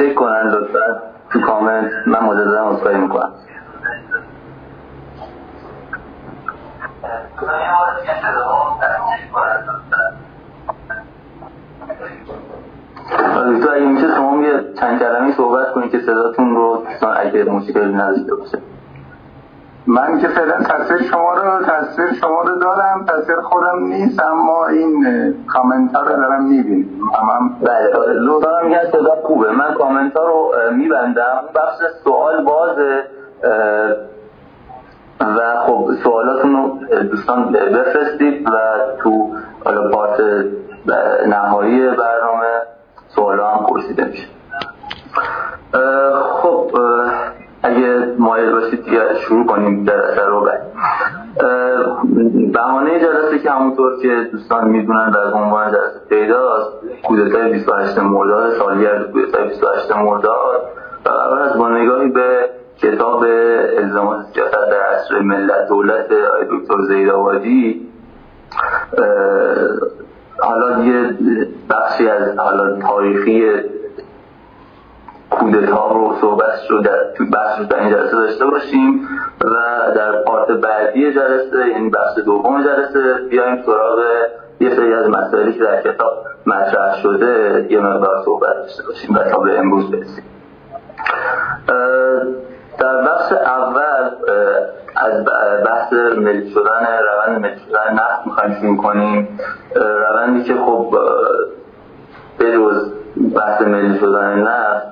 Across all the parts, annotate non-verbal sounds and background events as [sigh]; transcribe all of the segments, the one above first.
چک کنن لطفا تو کامنت من مجددا اصخایی می‌کنم. تو اگه میشه شما یه چند کلمه صحبت کنید که صداتون رو اگه مشکلی نداشته باشه. من که فعلا تصویر شما رو تصویر شما رو دارم تصویر خودم نیست اما این کامنت رو دارم می‌بینم. هم بله لطفا میگن صدا خوبه. من کامنت ها رو میبندم. بخش سوال بازه. و خب سوالاتون رو دوستان بفرستید و تو پارت نهایی برنامه سوال هم پرسیده میشه. خب اگه مایل باشید شروع کنیم جلسه رو بهانه جلسه که همونطور که دوستان می‌دونن در عنوان جلسه پیداست کودتای 28 مرداد سالگرد کودتای 28 مرداد و از با نگاهی به کتاب الزامات سیاست در عصر ملت دولت دکتر زیدآبادی. حالا یه بخشی از حالا تاریخی کودتا رو صحبت رو در تو بحث رو در این جلسه داشته باشیم و در پارت بعدی جلسه یعنی بخش دوم جلسه بیایم سراغ یه سری از مسائلی که در کتاب مطرح شده یه مقدار صحبت داشته باشیم و تا به امروز برسیم. در بخش اول از بحث ملی شدن روند ملی شدن نفت می‌خوایم شروع کنیم. روندی که خب بجز بحث ملی شدن نفت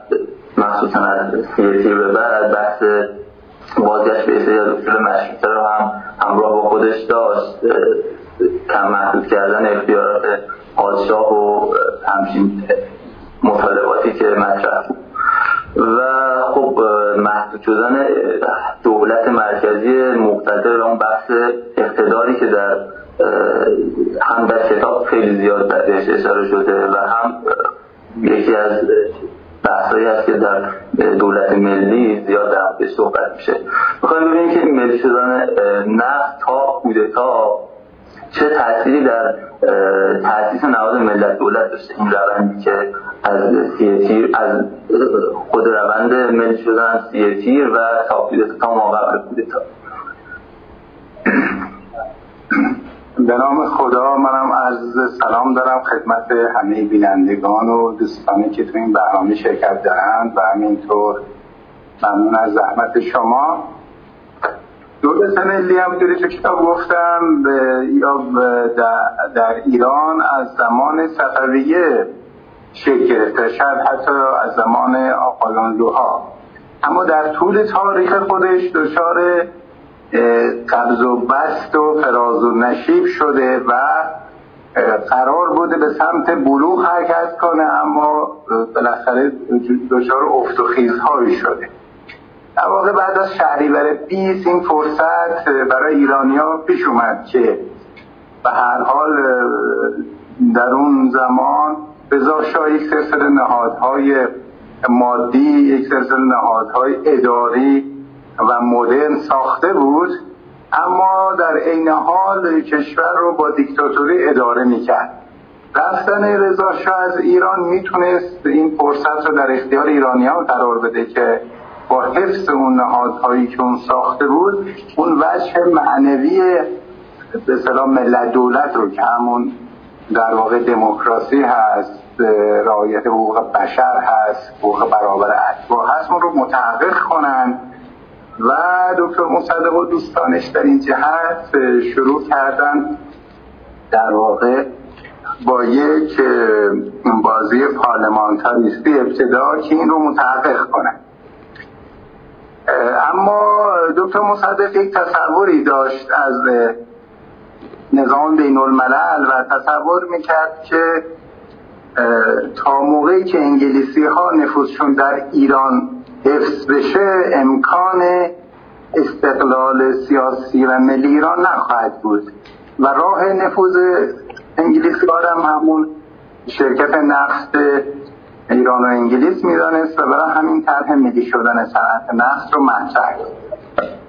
مخصوصا از سیاسی به بعد بحث بازگشت به سری از اصول مشروطه رو هم همراه با خودش داشت. کم محدود کردن اختیارات پادشاه و همچین مطالباتی که مطرح و خب محدود شدن دولت مرکزی مقتدر اون بحث اقتداری که در هم در کتاب خیلی زیاد بهش اشاره شده و هم یکی از بحثایی هست که در دولت ملی زیاد در به صحبت میشه. می‌خوایم ببینیم که ملی شدن نفت تا کودتا چه تأثیری در تأسیس نهاد ملت دولت داشته. این روندی که از سیه از خود روند ملی شدن سیه و تا تا ما قبل کودتا به نام خدا منم از سلام دارم خدمت همه بینندگان و دوستانی که تو این برنامه شرکت دارند و همینطور ممنون از زحمت شما. دولت ملی هم توی تو کتاب گفتم یا در, ایران از زمان صفویه شکل گرفته حتی از زمان آقایانلوها اما در طول تاریخ خودش دچار قبض و بست و فراز و نشیب شده و قرار بوده به سمت بلوغ حرکت کنه اما بالاخره دچار افت و خیزهایی شده. در واقع بعد از شهریور 20 این فرصت برای ایرانیا پیش اومد که به هر حال در اون زمان بزار شاه یک سلسله نهادهای مادی یک سلسله نهادهای اداری و مدرن ساخته بود اما در عین حال کشور رو با دیکتاتوری اداره می‌کرد. رفتن رضا از ایران می‌تونست این فرصت رو در اختیار ایرانیان قرار بده که با حفظ اون نهادهایی که اون ساخته بود اون وجه معنوی به سلام ملت دولت رو که همون در واقع دموکراسی هست رعایت حقوق بشر هست حقوق برابر اتباع هست اون رو متحقق کنن. و دکتر مصدق و دوستانش در این جهت شروع کردن در واقع با یک بازی پارلمانتاریستی ابتدا که این رو متحقق کنن اما دکتر مصدق یک تصوری داشت از نظام بین الملل و تصور می‌کرد که تا موقعی که انگلیسی ها نفوذشون در ایران حفظ بشه امکان استقلال سیاسی و ملی ایران نخواهد بود. و راه نفوذ انگلیسی هم همون شرکت نفت ایران و انگلیس می‌دانست و برای همین طرح ملی شدن صنعت نفت رو مطرح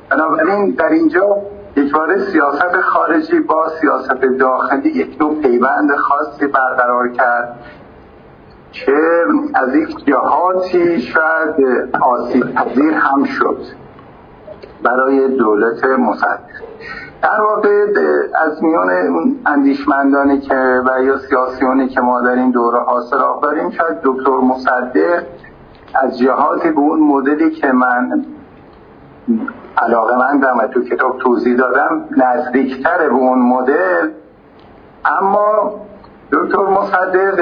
بنابراین در اینجا یک سیاست خارجی با سیاست داخلی یک نوع پیوند خاصی برقرار کرد که از یک جهاتی شاید آسیب پذیر هم شد برای دولت مصدق. در واقع از میان اون اندیشمندانی که و یا سیاسیونی که ما در این دوره حاصل داریم شاید دکتر مصدق از جهاتی به اون مدلی که من علاقه مندم و تو کتاب توضیح دادم نزدیکتر به اون مدل. اما دکتر مصدق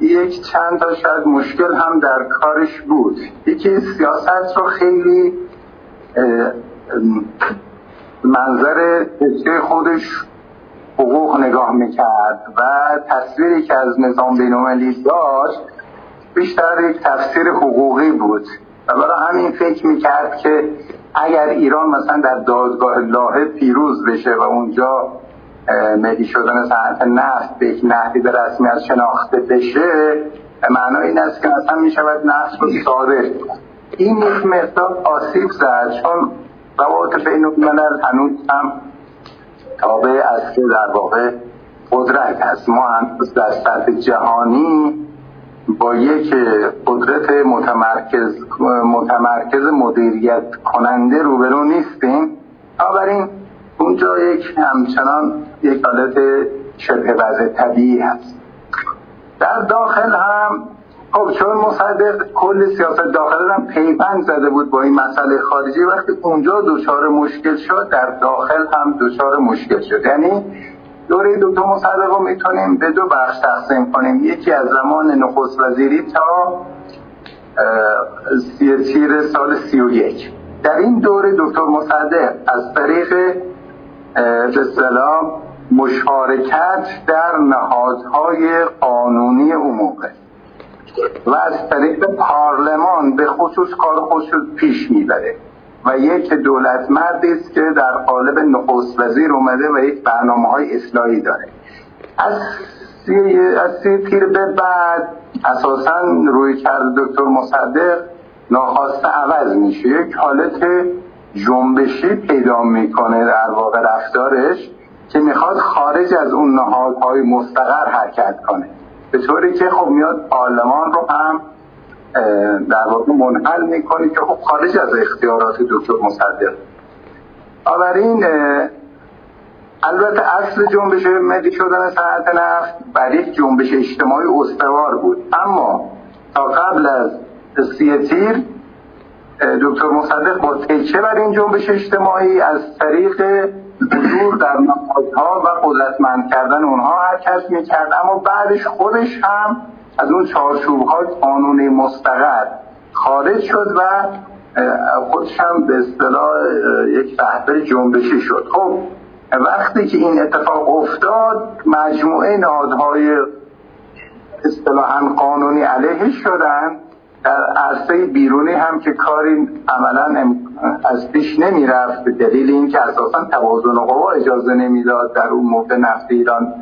یک چند تا شاید مشکل هم در کارش بود. یکی سیاست رو خیلی منظر تشکیل خودش حقوق نگاه می‌کرد و تصویری که از نظام بینوملی داشت بیشتر یک تفسیر حقوقی بود. و برای همین فکر می‌کرد که اگر ایران مثلا در دادگاه لاهه پیروز بشه و اونجا ملی شدن صنعت نفت به یک نحوی به رسمیت شناخته بشه معنای این است که مثلا می شود نفت رو صادر این یک مقدار آسیب زد چون روابط بین الملل هنوز هم تابع اصلی در واقع قدرت هست ما در سطح جهانی با یک قدرت متمرکز متمرکز مدیریت کننده روبرو نیستیم. بنابراین اونجا یک همچنان یک حالت شبه وضع طبیعی هست. در داخل هم خب چون مصدق کل سیاست داخل هم پیوند زده بود با این مسئله خارجی وقتی اونجا دچار مشکل شد در داخل هم دچار مشکل شد. یعنی دوره دکتر مصدق رو می‌تونیم به دو بخش تقسیم کنیم. یکی از زمان نخست وزیری تا تیر سال سی و یک. در این دوره دکتر مصدق از طریق به مشارکت در نهادهای قانونی موقع و از طریق پارلمان به خصوص کار خودش پیش می‌بره. و یک دولت مردی است که در قالب نخست وزیر اومده و یک برنامه های اصلاحی داره. از سی, از سی تیر به بعد اساسا روی کرد دکتر مصدق ناخواسته عوض میشه. یک حالت جنبشی پیدا می‌کنه در واقع رفتارش که می‌خواد خارج از اون نهادهای مستقر حرکت کنه. به طوری که خب میاد پارلمان رو هم در واقع منحل می‌کنه که خب خارج از اختیارات دکتر مصدق. آورین البته اصل جنبش ملی شدن صنعت نفت بر یک جنبش اجتماعی استوار بود. اما تا قبل از سی تیر دکتر مصدق با تیچه بر این جنبش اجتماعی از طریق حضور در نهادها و قدرتمند کردن اونها حرکت می‌کرد. اما بعدش خودش هم از اون چارچوب های قانونی مستقر خارج شد و خودش هم به اصطلاح یک رهبر جنبشی شد. خب وقتی که این اتفاق افتاد مجموعه نهادهای اصطلاحا قانونی علیه شدن. در عرصه بیرونی هم که کاری عملا از پیش نمی رفت به دلیل اینکه اساسا توازن قوا اجازه نمی‌داد در اون موقع نفت ایران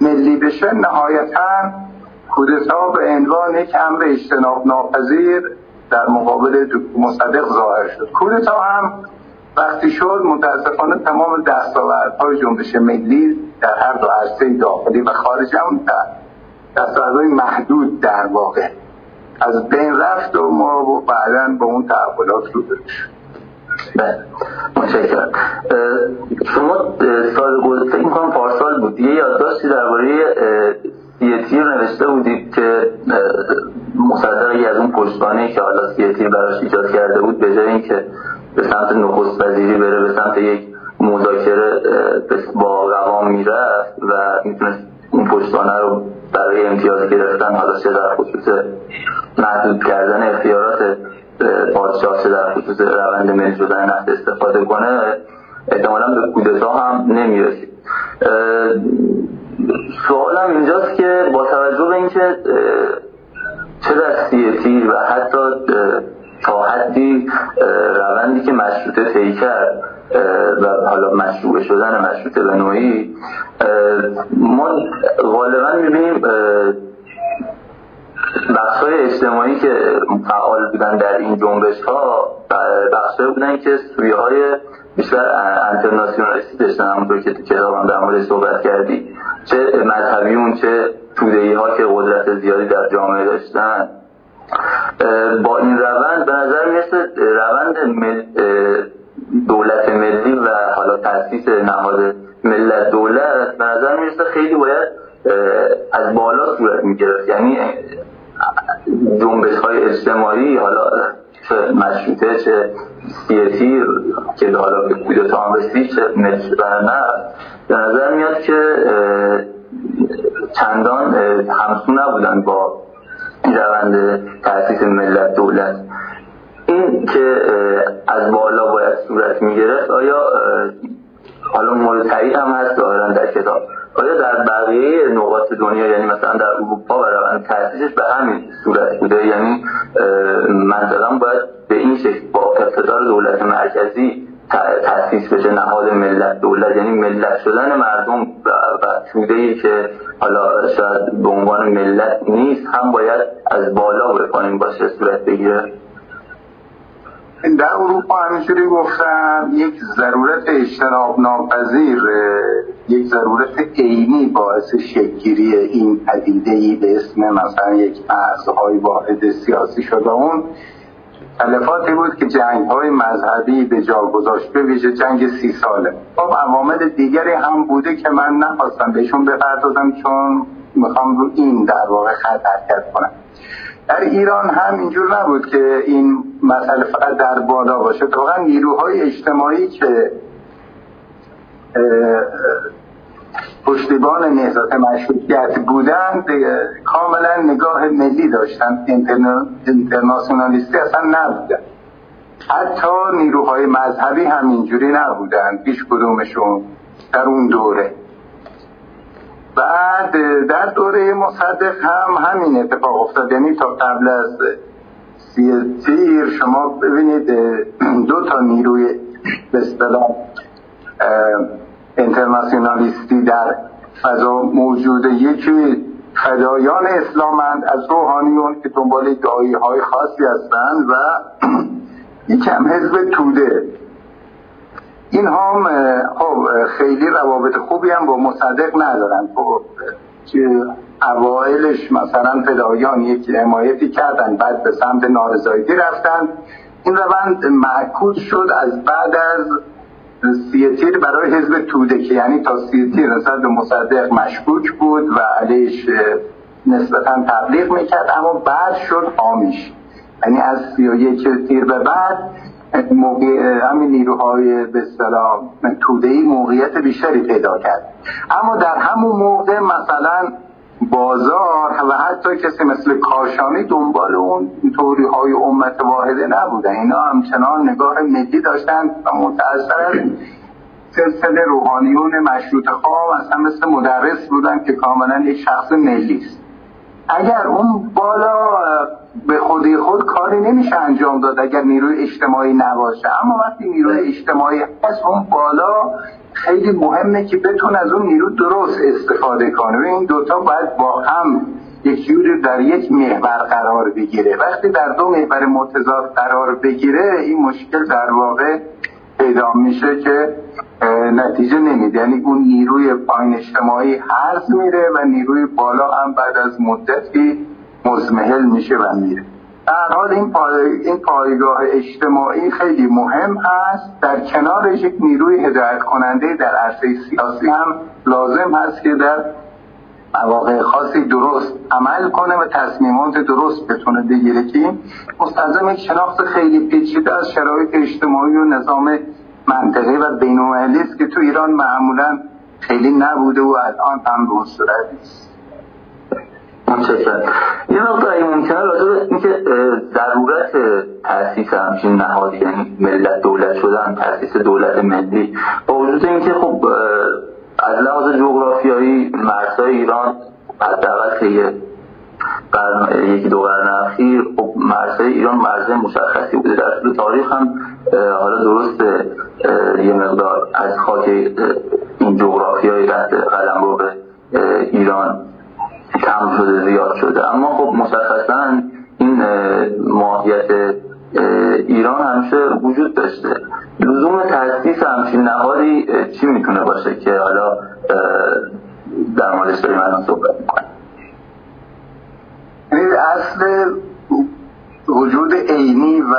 ملی بشه نهایتا کودتا به عنوان یک امر اجتناب ناپذیر در مقابل مصدق ظاهر شد. کودتا هم وقتی شد متاسفانه تمام دستاوردهای جنبش ملی در هر دو عرصه داخلی و خارج هم دستاوردهای محدود در واقع از بین رفت و ما بعدا با اون تحولات رو بله. متشکرم. شما سال گذشته کنم پارسال بود. یه یادداشتی درباره سیتی رو نوشته بودید که مصدقی از اون پشتبانه که حالا سیتی براش ایجاد کرده بود به جای اینکه به سمت نخست وزیری بره به سمت یک روند ملی شدن نفت استفاده کنه احتمالا به کودتا هم نمی‌رسید. سوالم اینجاست که با توجه به اینکه چه در تیر و حتی تا حدی روندی که مشروطه طی کرد و حالا مشروع شدن مشروطه به نوعی ما غالبا می‌بینیم بخش های اجتماعی که فعال بودن در این جنبش ها بخش بودن که سویه های بیشتر انترناسیونالیستی داشتن همونطور که تو کتابم در مورد صحبت کردی چه مذهبیون چه تودهی ها که قدرت زیادی در جامعه داشتن. با این روند به نظر می‌رسه روند دولت ملی و حالا تاسیس نهاد ملت دولت به نظر می‌رسه خیلی باید از بالا صورت می‌گرفت. یعنی جنبش های اجتماعی حالا چه مشروطه چه سیاسی که حالا به کودتا هم رسید چه نه به نظر میاد که چندان همسو نبودن با روند تاسیس ملت دولت. این که از بالا باید صورت می‌گرفت آیا حالا مورد هم هست ظاهرا در کتاب. آیا در بقیه نقاط دنیا یعنی مثلا در اروپا و روند تاسیسش به همین صورت بوده؟ یعنی منطقا باید به این شکل با اقتدار دولت مرکزی تاسیس بشه نهاد ملت دولت یعنی ملت شدن مردم و توده که حالا شاید به عنوان ملت نیست هم باید از بالا پایین باشه صورت بگیره. در اروپا همینجوری گفتم یک ضرورت اجتناب ناپذیر یک ضرورت عینی باعث شکلگیری این پدیده ای به اسم مثلا یک مرزهای واحد سیاسی شد اون تلفاتی بود که جنگ های مذهبی به جا گذاشت به ویژه جنگ سی ساله. خب عوامل دیگری هم بوده که من نخواستم بهشون بپردازم چون می‌خوام رو این در واقع خط حرکت کنم. در ایران هم اینجور نبود که این مسئله فقط در بالا باشه. واقعا نیروهای اجتماعی که پشتیبان نهضت مشروطیت بودند کاملا نگاه ملی داشتن. اینترناسیونالیستی اصلا نبودن. حتی نیروهای مذهبی هم اینجوری نبودن. پیش کدومشون در اون دوره. بعد در دوره مصدق هم همین اتفاق افتاد. یعنی تا قبل از سی تیر شما ببینید دو تا نیروی به اصطلاح انترناسیونالیستی در فضا موجوده یکی فدایان اسلامند از روحانیون که دنبال دعایی های خاصی هستند و [clears throat] یکم حزب توده. این هم خب خیلی روابط خوبی هم با مصدق ندارن. خب اوائلش مثلا فدایان یک حمایتی کردن بعد به سمت نارضایتی رفتن. این روند معکوس شد از بعد از سیتیر برای حزب توده که یعنی تا سیتیر نسبت به مصدق مشکوک بود و علیش نسبتا تبلیغ می‌کرد اما بعد شد آمیش یعنی از سی و یک تیر به بعد همین نیروهای به اصطلاح توده موقعیت بیشتری پیدا کرد. اما در همون موقع مثلا بازار و حتی کسی مثل کاشانی دنبال اون توری های امت واحده نبودن. اینا همچنان نگاه ملی داشتن و متأثر سلسله روحانیون مشروط خواه اصلا مثل مدرس بودن که کاملا یک شخص ملی است اگر اون بالا به خودی خود کاری نمیشه انجام داد اگر نیروی اجتماعی نباشه. اما وقتی نیروی اجتماعی هست اون بالا خیلی مهمه که بتون از اون نیرو درست استفاده کنه. و این دوتا باید با هم یک جوری در یک محور قرار بگیره. وقتی در دو محور متضاد قرار بگیره این مشکل در واقع پیدا میشه که نتیجه نمیده. یعنی اون نیروی پایین اجتماعی حرف میره و نیروی بالا هم بعد از مدتی مزمحل میشه و میره. در حال این, این پایگاه اجتماعی خیلی مهم هست. در کنارش یک نیروی هدایت کننده در عرصه سیاسی هم لازم هست که در مواقع خاصی درست عمل کنه و تصمیمات درست بتونه بگیره که یک شناخت خیلی پیچیده از شرایط اجتماعی و نظام منطقه و بین‌المللی است که تو ایران معمولا خیلی نبوده و الان هم به اون صورت نیست. متشکرم. یه نقطه اگه ممکنه راجع به اینکه ضرورت تاسیس همچین نهادی یعنی ملت دولت شدن تاسیس دولت ملی با وجود اینکه خب از لحاظ جغرافیایی مرزهای ایران حداقل قرن یکی دو قرن اخیر خب مرزه ایران مرزه مشخصی بوده. در طول تاریخ هم حالا درست یه مقدار از خاک این جغرافیای رد قلم رو به ایران کم شده زیاد شده. اما خب مشخصا این ماهیت ایران همیشه وجود داشته. لزوم تاسیس همچین نهادی چی می‌تونه باشه که حالا در مالش داریم الان صحبت عینی و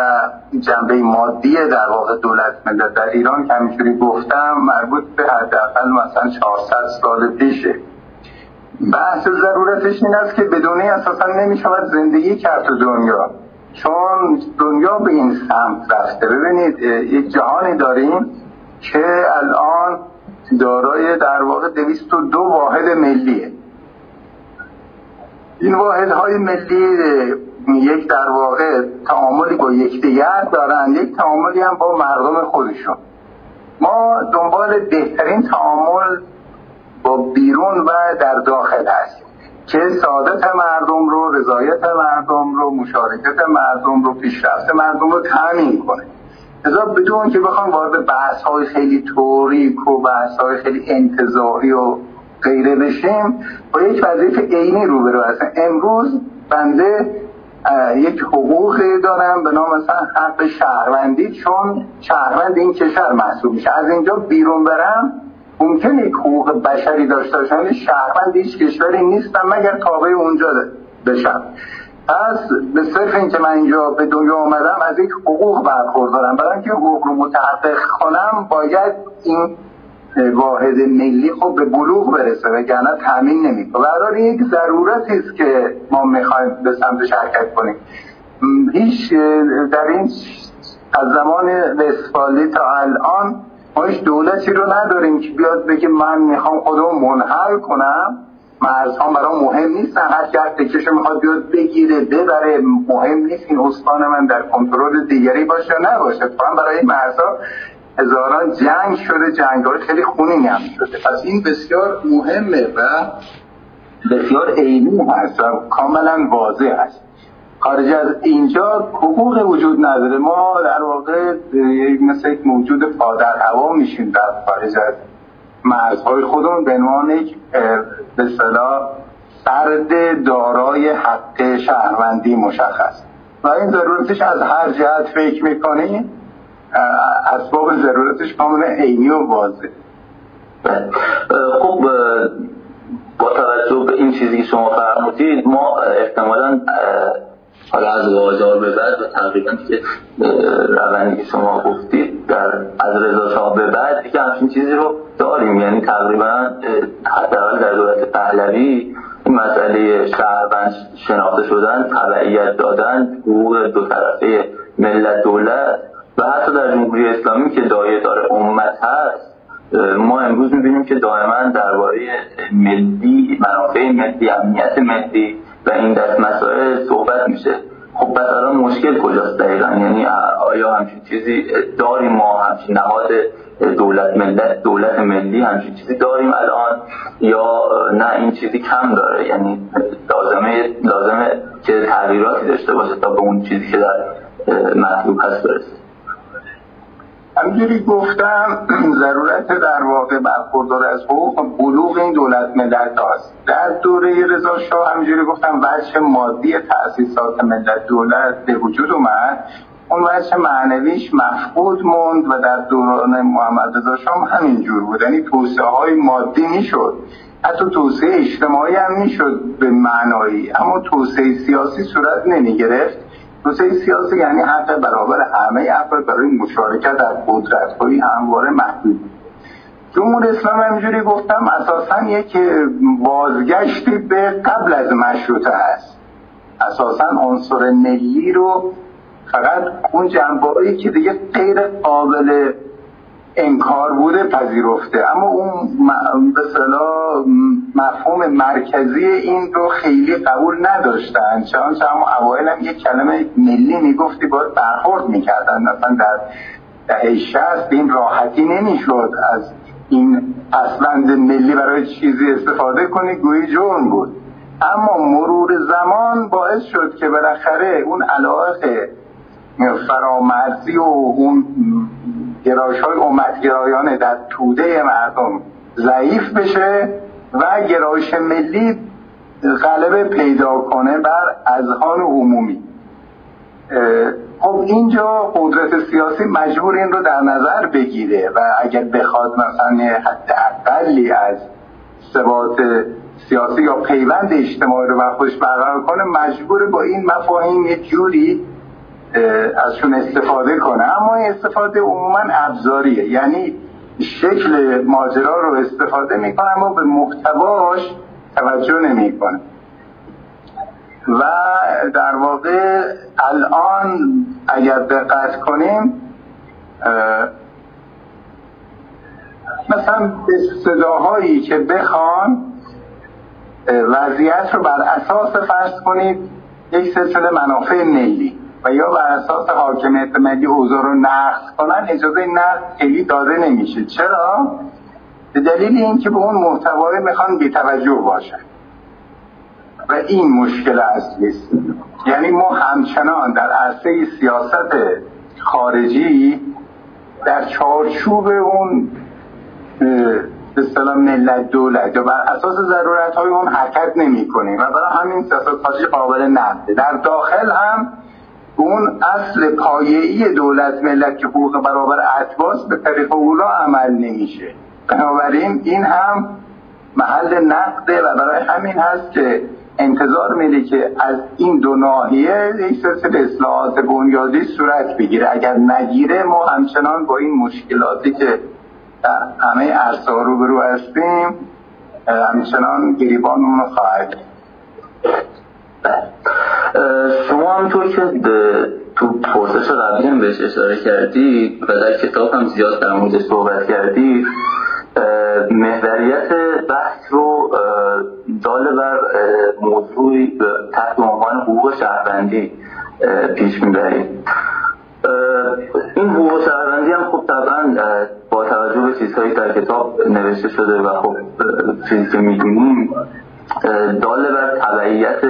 جنبه مادی در واقع دولت ملت در ایران که همینجوری گفتم مربوط به حداقل مثلا 400 سال پیشه. بحث ضرورتش این است که بدونه اساسا نمی‌شود زندگی کرد تو دنیا. چون دنیا به این سمت رفته. ببینید یک جهانی داریم که الان دارای در واقع 202 واحد ملیه. این واحد های ملی یک در واقع تعاملی با یکدیگر دارن یک تعاملی هم با مردم خودشون. ما دنبال بهترین تعامل با بیرون و در داخل هستیم که سعادت مردم رو رضایت مردم رو مشارکت مردم رو پیشرفت مردم رو تامین کنه. ازا بدون که بخوام وارد بحث های خیلی توریک و بحث های خیلی انتظاری و غیره بشیم با یک وظیفه عینی روبرو هستم. امروز بنده یک حقوقی دارم به نام مثلا حق شهروندی چون شهروند این کشور محسوب میشه. از اینجا بیرون برم ممکن یک حقوق بشری داشته باشم. یعنی شهروند هیچ کشوری نیستم مگر تابع اونجا بشم. پس به صرف اینکه من اینجا به دنیا آمدم از یک حقوق برخوردارم. برای اینکه حقوق رو متحقق کنم باید این واحد ملی خب به بلوغ برسه وگرنه تامین نمی‌کنه. برای یک ضرورتی است که ما می‌خوایم به سمت حرکت کنیم. هیچ در این از زمان وستفالی تا الان ما هیچ دولتی رو نداریم که بیاد بگه من می‌خوام خودم منحل کنم. مرزها برای مهم نیستن. هر که تکش می‌خواد بیاد بگیره ببره. مهم نیست این استان من در کنترل دیگری باشه یا نباشه. فقط برای مرزها هزاران جنگ شده جنگ های خیلی خونی هم شده. پس این بسیار مهمه و بسیار عینی هست و کاملا واضح هست. خارج از اینجا حقوق وجود نداره. ما در واقع مثل یک موجود پادر هوا میشیم در خارج از مرزهای خودمون. به عنوان یک به صلاح فرد دارای حق شهروندی مشخص. و این ضرورتش از هر جهت فکر می‌کنیم. اسباب ضرورتش کاملا عینی و واضح. خب با توجه به این چیزی که شما فرمودید ما احتمالا حالا از بازار به بعد و تقریبا که روندی که شما گفتید در از رضا شاه به بعد دیگه همچین چیزی رو داریم. یعنی تقریبا حداقل در دولت پهلوی این مسئله شهروند شناخته شدن تبعیت دادن حقوق دو طرفه ملت دولت جمهوری اسلامی که دایه داره امت هست ما امروز می‌بینیم که دائما درباره ملی منافع ملی امنیت ملی و این دست مسائل صحبت میشه. خب پس الان مشکل کجاست دقیقا؟ یعنی آیا همچین چیزی داریم ما؟ همچین نهاد دولت ملت دولت ملی همچین چیزی داریم الان؟ یا نه این چیزی کم داره؟ یعنی لازمه لازمه که تغییراتی داشته باشه تا به اون چیزی که در مطلوب هست برسه. همجوری گفتم ضرورت در واقع برخوردار از حقوق بلوغ این دولت ملت هاست. در دوره رضا شاه همجوری گفتم وجه مادی تأسیسات ملت دولت به وجود اومد. اون وجه معنویش مفقود موند و در دوران محمد رضا شاه همینجور بود. یعنی توسعه های مادی می‌شد. حتی توسعه اجتماعی هم می‌شد به معنایی. اما توسعه سیاسی صورت نمی گرفت توسعه سیاسی یعنی حق برابر همه افراد برای مشارکت در قدرت های همواره محدود. جمهور اسلام همینجوری گفتم اساسا یک بازگشتی به قبل از مشروطه است. اساسا عنصر ملی رو فقط اون جنبایی که دیگه غیر قابل انکار بوده پذیرفته. اما اون به مفهوم مرکزی این رو خیلی قبول نداشتن. چون هم اوائل هم یک کلمه ملی می‌گفتی باید برخورد می‌کردن. مثلا در دهه شست این راحتی نمی‌شد از این اصلند ملی برای چیزی استفاده کنی گویی جرم بود. اما مرور زمان باعث شد که بالاخره اون علاقه فرامرزی و اون گرایش های امتگرایانه در توده مردم ضعیف بشه و گرایش ملی غلبه پیدا کنه بر اذهان عمومی. خب اینجا قدرت سیاسی مجبور این رو در نظر بگیره و اگر بخواد مثلا حد اقلی از ثبات سیاسی یا پیوند اجتماعی رو بر خودش برقرار کنه مجبور با این مفاهیم یه جوری ازشون استفاده کنه. اما استفاده عموما ابزاریه. یعنی شکل ماجرا رو استفاده می‌کنه اما به محتواش توجه نمی‌کنه. و در واقع الان اگر دقت کنیم مثلا به صداهایی که بخوان وضعیت رو بر اساس فرض کنید یک سلسله منافع ملی و یا بر اساس حاکمیت ملی اوضاع رو نقض کنن اجازه نقض خیلی داده نمیشه. چرا؟ به دلیل اینکه به اون محتوای می‌خوان بیتوجه باشن و این مشکل اصلی است. یعنی ما همچنان در عرصه سیاست خارجی در چارچوب اون به اصطلاح ملت دولت یا بر اساس ضرورت های اون حرکت نمی کنیم و برای همین سیاست خارجی قابل نقده در داخل هم اون اصل پایه‌ای دولت ملت که حقوق برابر اطباس به طریق اولا عمل نمیشه. بنابراین این هم محل نقده و برای همین هست که انتظار میده که از این دو ناحیه یک سلسله اصلاحات بنیادی صورت بگیره. اگر نگیره ما همچنان با این مشکلاتی که همه عرصه ها رو برو هستیم همچنان گریبانمون رو خواهد شما همطور که تو پرسش قبلی هم بهش اشاره کردی و در کتاب هم زیاد در موردش صحبت کردی محوریت بحث رو دال بر موضوعی تحت عنوان حقوق شهروندی پیش می‌برید این حقوق شهروندی هم خب طبعا با توجه به چیزهایی در کتاب نوشته شده و خب چیزی که می‌دونیم دال بر تبعیت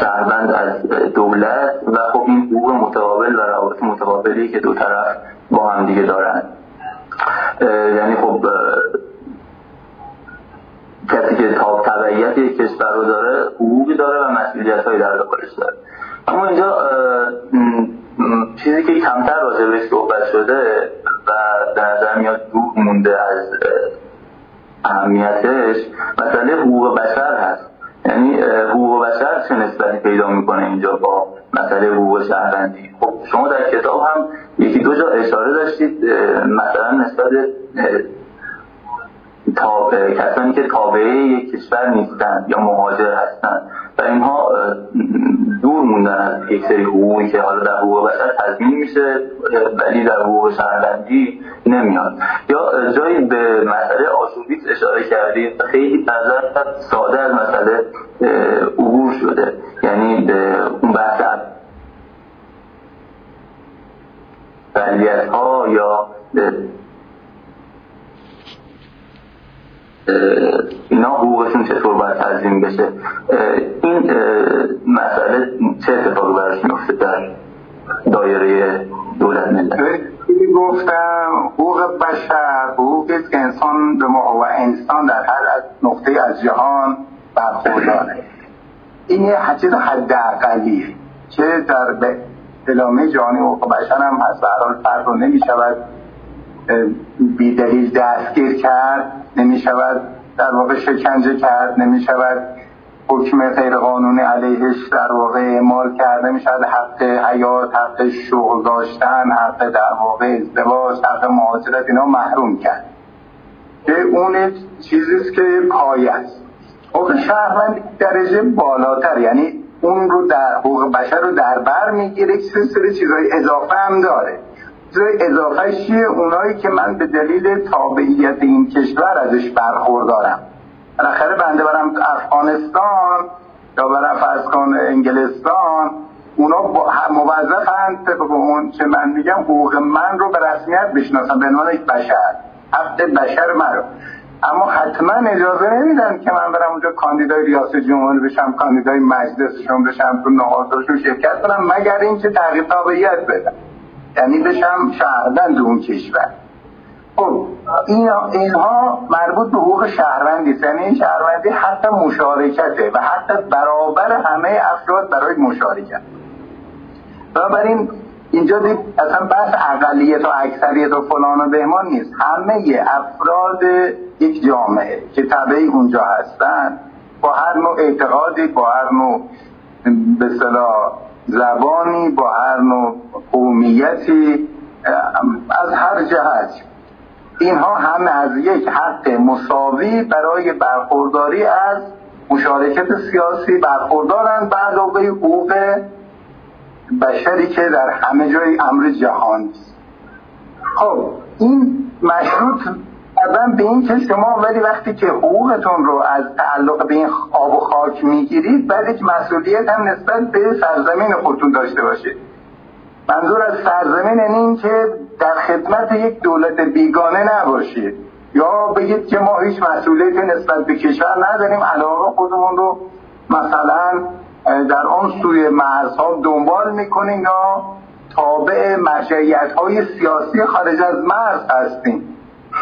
شهروند از دولت و خب این حقوق متقابل و روابط متقابلی که دو طرف با هم دیگه دارن. یعنی خب کسی که تاب تبعیت یک کشور رو داره حقوقی داره و مسئولیت هایی در داخلش داره. اما اینجا چیزی که کمتر راجع بهش صحبت شده و در نظر میاد دور مونده از اهمیتش مسئله حقوق بشر هست. یعنی حقوق بشر چه نسبتی پیدا می‌کنه اینجا با مسئله حقوق شهروندی؟ خب شما در کتاب هم یکی دو جا اشاره داشتید مثلا نسبت کسانی که تابعه یک کشور نیستند یا مهاجر هستند و اینها موندن یک سری حقوقی که حالا در حقوق بشر تضمین میشه ولی در حقوق شهروندی نمیاد. یا جایی به مسئله آشوبیت اشاره کردید خیلی نظر ساده از مسئله عبور شده. یعنی اون بحث ها یا اینا حقوقشون چطور باید تنظیم بشه؟ این مسئله چه اتفاقی براش میفته در دایره دولت ملت؟ گفتم حقوق بشر حقوقی که انسان به و انسان در هر نقطه از جهان برخورداره. این یه چیز حداقلیه چه در اعلامیه جهانی حقوق بشر هم هست به حال فرق نمی شود بیدلیل دستگیر کرد نمی شود در واقع شکنجه کرد نمی شود حکم غیر قانونی علیهش در واقع اعمال کرد نمی شود حق حیات حق شغل داشتن حق در واقع ازدواج حق مهاجرت اینا محروم کرد. که اون چیزیست که پایه است. حقوق شهروند درجه بالاتر یعنی اون رو در حقوق بشر رو در بر می‌گیره سری چیزای اضافه هم داره. اضافه چیه؟ اونایی که من به دلیل تابعیت این کشور ازش برخوردارم. بالاخره بنده برم افغانستان یا برم فرض کن انگلستان اونا موظفند طبق اون چه من میگم حقوق من رو به رسمیت بشناسم به عنوان یک بشر. حق بشر من رو اما حتما اجازه نمیدن که من برم اونجا کاندیدای ریاست جمهوری بشم کاندیدای مجلسشون بشم تو نهادشون شرکت کنم مگر اینکه تغییر تابعیت بدم. یعنی بشم شهروند اون کشور. خب این اینها مربوط به حقوق شهروندی یعنی این شهروندی حتی مشارکته و حتی برابر همه افراد برای مشارکت. بنابراین اینجا دید اصلا بحث اقلیت و اکثریت و فلان و بهمان نیست. همه افراد یک جامعه که طبعی اونجا هستن با هر نوع اعتقادی با هر نوع به صلاح زبانی با هر نوع قومیتی از هر جهت. اینها همه از یک حق مساوی برای برخورداری از مشارکت سیاسی برخوردارند. به حقوق بشری که در همه جای امر جهان است. خب این مشروط به این که شما ولی وقتی که حقوقتون رو از تعلق به این آب و خاک می‌گیرید بعد یک مسئولیت هم نسبت به سرزمین خودتون داشته باشید منظور از سرزمین این که در خدمت یک دولت بیگانه نباشید یا بگید که ما هیچ مسئولیتی نسبت به کشور نداریم علاقه خودمون رو مثلا در آن سوی مرزها دنبال می‌کنیم یا تابع مرجعیت های سیاسی خارج از مرز هستیم.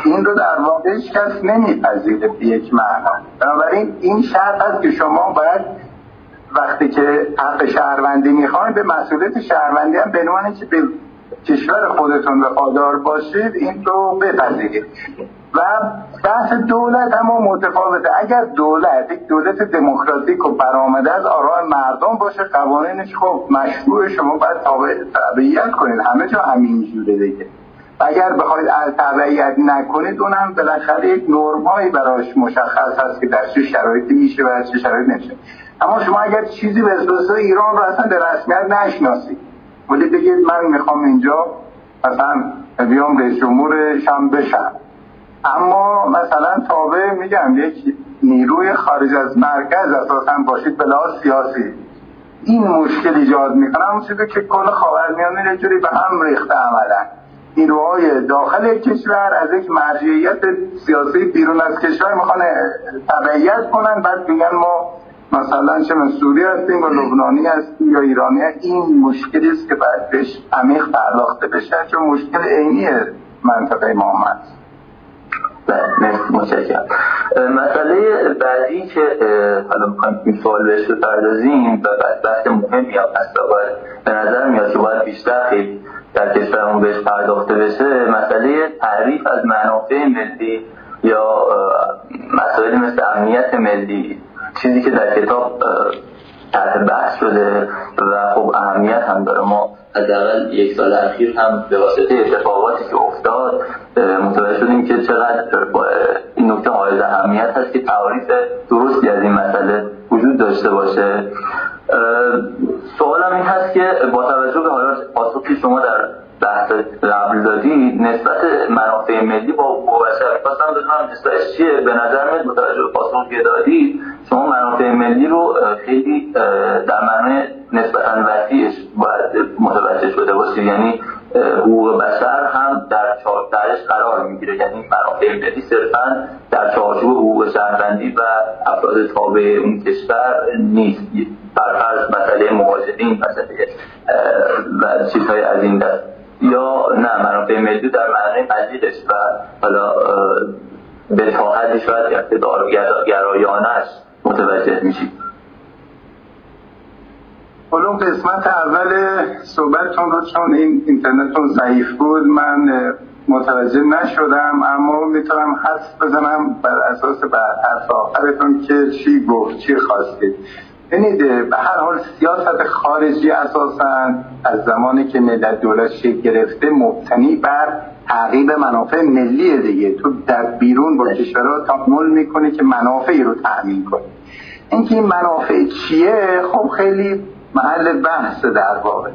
این رو در واقع هیچ کس نمیپذیره به یک معنا. بنابراین این شرط هست که شما باید وقتی که حق شهروندی می‌خواین به مسئولیت شهروندی هم به که به کشور خودتون وفادار باشید این رو بپذیرید. و بحث دولت اما متفاوته. اگر دولت یک دولت دموکراتیک و برآمده از آراء مردم باشه قوانینش خب مشروع شما باید تابعیت کنید همه جا همین جوره دیگه. اگر بخواید تبعیت نکنید اونم بالاخره یک نرمایی براش مشخص هست که در چه شرایطی میشه و در چه شرایطی نمیشه. اما شما اگر چیزی به ایران رو اصلا به رسمیت نشناسید ولی بگید من می‌خوام اینجا مثلا بیام رئیس جمهورش هم بشم. اما مثلا تابع میگم یک نیروی خارج از مرکز اساسا باشید به سیاسی. این مشکل ایجاد می‌کنه همون چیزی که کل خاورمیانه یه جوری به هم ریخته عملا. نیروهای داخل کشور از یک مرجعیت سیاسی بیرون از کشور می‌خوان تبعیت کنن. بعد میگن ما مثلا چه سوری هستیم و لبنانی هستیم یا ایرانی هستیم. این مشکلی است که باید بهش عمیق پرداخته بشه چون مشکل عینی منطقه ما هست. مسئله بعدی که حالا می‌خوایم این سوال بهش بپردازیم و بحث مهمی هم هست به نظر میاد که باید بیشتر خیلی در کشورمون بهش پرداخته بشه مسئله تعریف از منافع ملی یا مسائلی مثل امنیت ملی چیزی که در کتاب تحت بحث شده و خب اهمیت هم داره. ما حداقل یک سال اخیر هم به واسطه اتفاقاتی که افتاد متوجه شدیم که چقدر این نکته حائز اهمیت هست که تعریف درستی از این مسئله وجود داشته باشه. سوالم این هست که با توجه به حالا پاسخی شما در بحث قبل دادی نسبت منافع ملی با بشر خواستم بدونم نسبتش چیه؟ به نظر میاد متوجه به پاسخ که دادی شما منافع ملی رو خیلی در معنی نسبتا وسیعش باید متوجه شده باشید یعنی حقوق بشر هم در درش قرار می‌گیره. یعنی منافع ملی صرفا در چارچوب حقوق شهروندی و افراد تابع اون کشور نیست. برفرض مسئله مهاجرین مسئله و چیزهای از این دست. یا نه منافع ملی در معنی پذیرش و حالا به تا حدی شاید اقتدار گرایانش متوجه میشید اون قسمت اول صحبتتون رو چون این اینترنتتون ضعیف بود من متوجه نشدم اما می‌تونم حس بزنم بر اساس بر حرف آخرتون که چی گفت چی خواستید ببینید به هر حال سیاست خارجی اساسا از زمانی که ملت دولت شکل گرفته مبتنی بر تعقیب منافع ملی دیگه. تو در بیرون با کشورها تعامل می‌کنه که منافعی رو تأمین کنه اینکه این منافع چیه؟ خب خیلی محل بحث در واقع.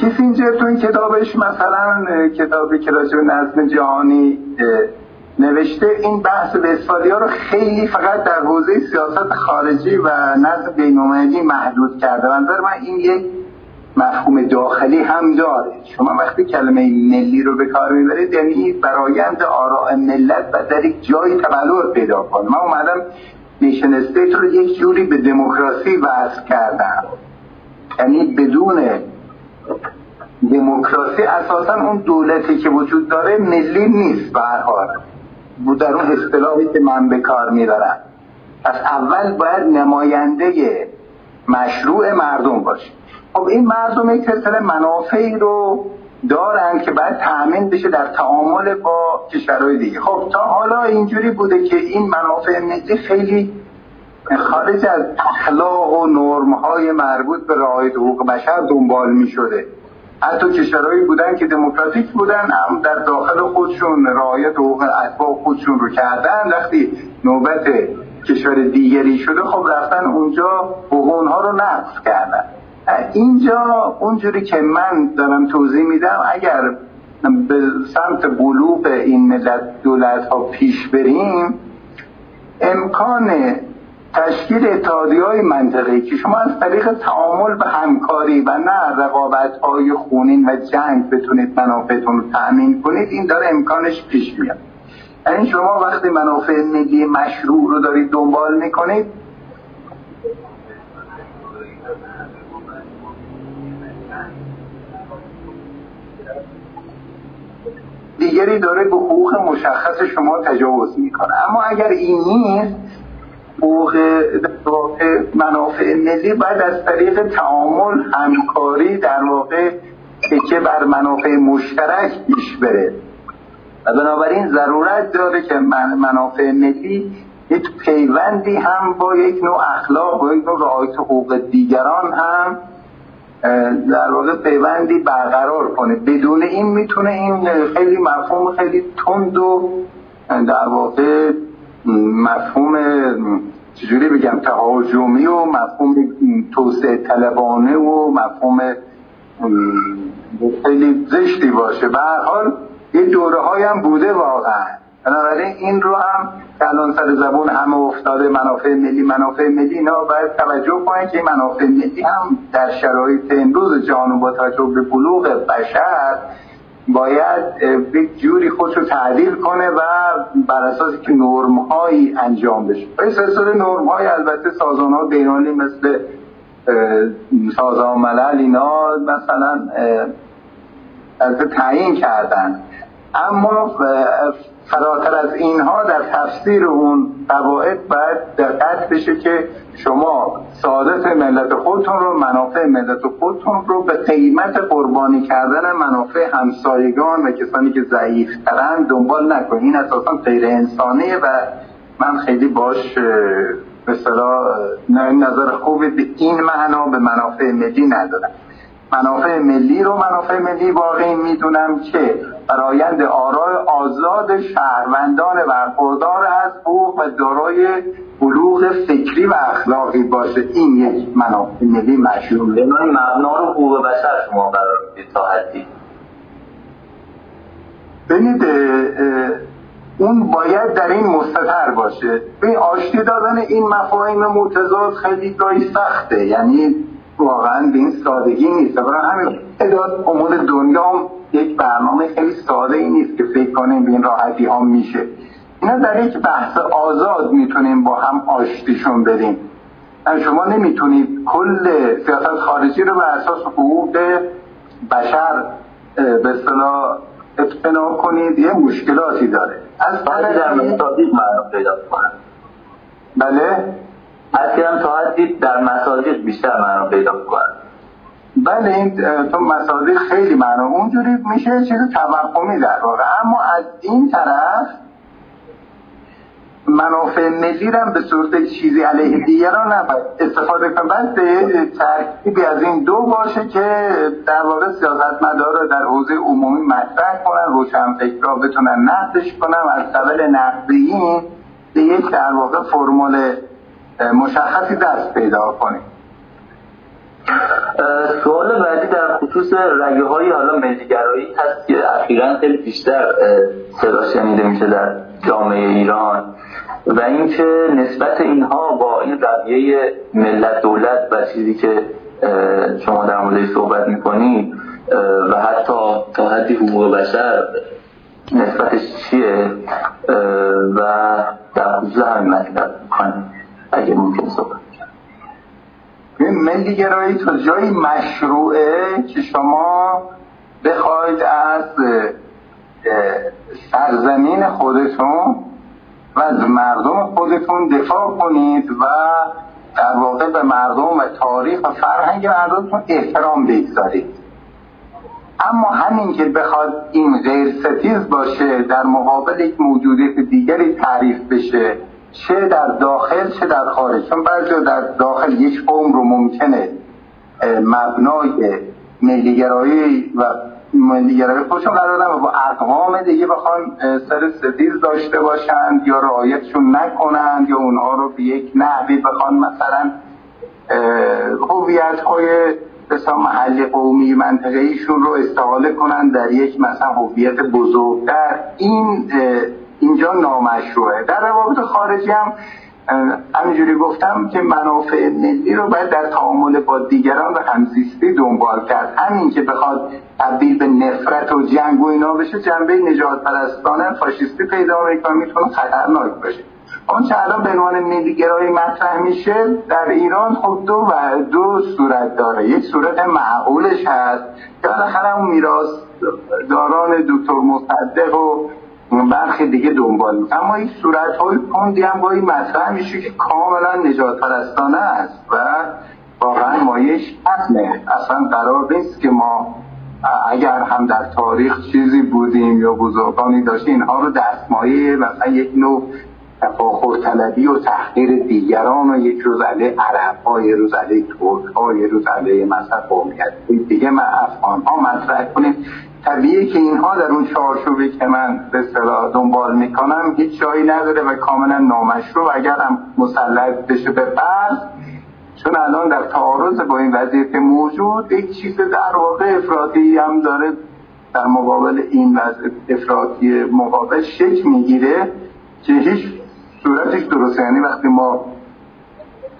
کیسینجر تو این کتابش مثلا کتابی که راجع نظم جهانی نوشته این بحث به ها رو خیلی فقط در حوزه سیاست خارجی و نظم بین‌المللی محدود کرده. نظر من این یک مفهوم داخلی هم داره. شما وقتی کلمه ملی رو به کار می‌برید یعنی برایند آراء ملت و در یک جایی تبلور پیدا کن من اومدم نیشن استیت رو یک جوری به دموکراسی وضع کردم یعنی بدون دموکراسی اساسا اون دولتی که وجود داره ملی نیست به هر حال. در اون اصطلاحی که من به کار می‌برم. پس اول باید نماینده مشروع مردم باشه. خب این مردم یک سلسله منافعی رو دارن که باید تأمین بشه در تعامل با کشورهای دیگه. خب تا حالا اینجوری بوده که این منافع ملی خیلی خارج از اخلاق و نرم های مربوط به رعایت حقوق بشر دنبال می شده حتی کشورهایی بودن که دموکراتیک بودن هم در داخل خودشون رعایت حقوق اتباع خودشون رو کردن. وقتی نوبت کشور دیگری شده خب رفتن اونجا حقوق اونها رو نقض کردن. اینجا اونجوری که من دارم توضیح میدم اگر به سمت بلوغ این ملت دولت ها پیش بریم امکان تشکیل اتحادی های منطقه که شما از طریق تعامل به همکاری و نه رقابت های خونین و جنگ بتونید منافعتون رو تأمین کنید این داره امکانش پیش میاد. یعنی شما وقتی منافع ملی مشروع رو دارید دنبال می‌کنید دیگری داره به حقوق مشخص شما تجاوز می‌کنه. اما اگر این نیست حقوق منافع ملی باید از طریق تعامل همکاری در واقع که بر منافع مشترک پیش بره. و بنابراین ضرورت داره که منافع ملی یک پیوندی هم با یک نوع اخلاق با یک نوع رعایت حقوق دیگران هم در واقع پیوندی برقرار کنه. بدون این می‌تونه این خیلی مفهوم خیلی تند و در واقع مفهوم چجوری بگم تهاجمی و مفهوم توسعه طلبانه و مفهوم خیلی زشتی باشه. به هر حال یه دوره هم بوده واقعا. بنابراین این رو هم الان سر زبون همه افتاده منافع ملی منافع ملی اینا باید توجه کنید که منافع ملی هم در شرایط امروز جهان با توجه به بلوغ بشر باید یک جوری خودشو تعدیل کنه و بر اساسی که نرم هایی انجام بشه. این سلسله نرم های البته سازان ها بینانی مثل سازمان ملل اینا مثلا از تعیین کردن. اما فراتر از اینها در تفسیر اون قواعد باید دقت بشه که شما سعادت ملت خودتون رو منافع ملت خودتون رو به قیمت قربانی کردن منافع همسایگان و کسانی که ضعیف ترن دنبال نکنید. این اساسا غیر انسانیه و من خیلی باش به نظر خوبی به این معنا به منافع ملی ندارم. منافع ملی رو منافع ملی واقعی می‌دونم که برایند آرای آزاد شهروندان برخوردار از حقوق و دارای بلوغ فکری و اخلاقی باشه. این یک منافع ملی مشروع من مبنا رو حقوق بشر شما قرار تا حدی. ببینید اون باید در این مستطر باشه. به آشتی دادن این مفاهیم متضاد خیلی گاهی سخته. یعنی واقعا به این سادگی نیست. برای همین اداد امور دنیا یک برنامه خیلی ساده ای نیست که فکر کنیم به این راحتی ها میشه. اینا در یک بحث آزاد می‌تونیم با هم آشتیشون بریم. شما نمی‌تونید کل سیاست خارجی رو بر اساس حقوق بشر به اصطلاح اتقنا کنید. یه مشکلاتی داره. از در مصادیق معنا پیدا کنن بله اصلا تا در مصادیق بیشتر معنا پیدا کنن بله این تو مصادیق خیلی معنا اونجوری میشه چیز توقعی در واقع. اما از این طرف منافع ملی هم به صورت چیزی علیه دیگران نباید استفاده کنم بس ترکیبی از این دو باشه که در واقع سیاست مدار در حوزه عمومی مطرح کنن روشن فکر را بتونن نقدش کنن. از قبل نقدی این به یک در واقع فرمول مشخصی دست پیدا کنیم. سوال بعدی در خصوص رگه های حالا ملیگرایی هست که اخیرا خیلی بیشتر صدا شنیده میشه در جامعه ایران و اینکه نسبت اینها با این رویه ملت دولت و چیزی که شما در موردش صحبت می‌کنید و حتی تا حدی حقوق بشر نسبتش چیه؟ و در خصوص همین مطلب کنید اگه ممکن صحبت ملی گرایی تا جایی مشروعه که شما بخواید از سرزمین خودتون و از مردم خودتون دفاع کنید و در واقع به مردم و تاریخ و فرهنگ مردمتون احترام بگذارید. اما همین که بخواد این غیر ستیز باشه در مقابل یک موجودیت دیگری تعریف بشه چه در داخل چه در خارج. چون بعضی در داخل یک قوم رو ممکنه مبنای ملیگرایی و ملیگرایی خودشون قرار و با اقوام دیگه بخوان سر ستیز داشته باشند یا رعایتشون نکنند یا اونها رو به یک نحوی بخوان مثلا هویت های بسا محل قومی منطقه ایشون رو استحاله کنند در یک مثلا هویت بزرگتر. این اینجا نامشروعه. در روابط خارجی هم همینجوری گفتم که منافع ملی رو باید در تعامل با دیگران و همزیستی دنبال کرد. همین که بخواد تبدیل به نفرت و جنگ و اینا بشه جنبه نجات پرستانه فاشیستی پیدا می‌کنه می‌تونه خطرناک باشه. چه الان به عنوان ملیگرایی مطرح میشه در ایران خب دو و دو صورت داره. یک صورت معقولش هست که بالاخره اون میراث داران دکتر مصدق و برخی دیگه دنبال اما این صورت های کندی هم با این مطرح میشه که کاملا نجات پرستانه است و واقعا مایش قتله اصلا قرار نیست که ما اگر هم در تاریخ چیزی بودیم یا بزرگانی داشتیم اینها رو دستمایه مثلا یک نوع تفاخر طلبی و تحقیر دیگران و یک روز علیه عرب ها یه روز علیه ترک ها یه روز علیه مثلا قومیت دیگه من افغان ها مطرح کنیم. طبیعی که اینها در اون چارچوبی که من به صلاح دنبال می‌کنم هیچ جایی نداره و کاملا نامشروع. اگر هم مسلط بشه به فرض چون الان در تعارض با این وضعیت موجود یک چیز در واقع افراطی هم داره. در مقابل این وضع افراطی مقابل شکل می‌گیره که هیچ صورتش درسته یعنی وقتی ما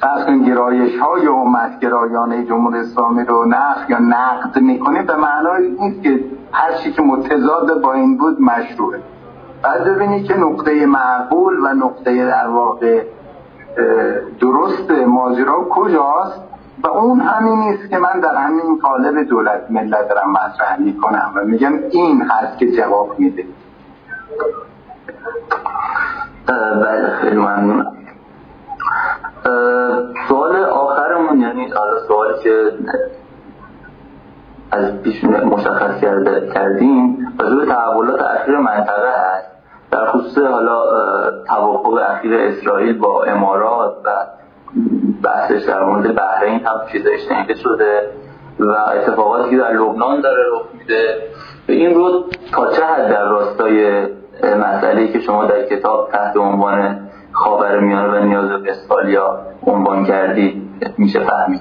فرض گرایش های امت گرایانه جمهوری اسلامی رو نخ یا نقد می‌کنیم به معنای نیست که هر چی که متضاد با این بود مشروعه. بعد ببینید که نقطه معقول و نقطه در واقع درست ماجرا کجاست؟ و اون همین نیست که من در همین قالب دولت ملت دارم مطرح می‌کنم و میگم این هست که جواب میده. بله خیلی ممنونم. سوال آخرمون یعنی حالا سوالی که از پیش مشخص کرده کردیم راجع تحولات اخیر منطقه هست. در خصوص حالا توافق اخیر اسرائیل با امارات و بحثش در مورد بحرین هم چیزای شنیده شده و اتفاقاتی که در لبنان داره رخ میده. این رو تا چه حد در راستای مسئله که شما در کتاب تحت عنوان خاور میانه و نیاز به اسفالیا عنوان کردید میشه فهمید.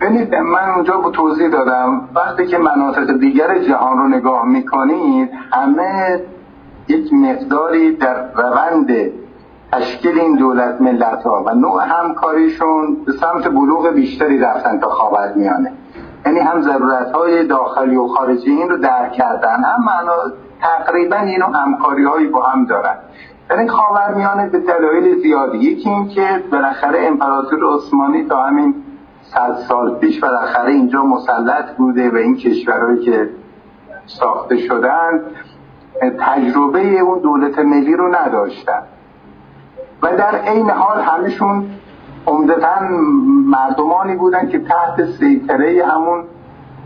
ببینید من اونجا با توضیح دادم. وقتی که مناطق دیگر جهان رو نگاه می‌کنید همه یک مقداری در روند تشکیل این دولت ملت ها و نوع همکاریشون به سمت بلوغ بیشتری رفتن تا خواهد میانه. یعنی هم ضرورت های داخلی و خارجی این رو درک کردن هم تقریبا اینو همکاری هایی با هم دارن. یعنی خاورمیانه به دلایل زیادی یکی این که بالاخره امپراتور عثمانی تا همین صد سال پیش بالاخره اینجا مسلط بوده و این کشورهایی که ساخته شدن تجربه اون دولت ملی رو نداشتن. و در عین حال همشون عمدتا مردمانی بودن که تحت سیطره همون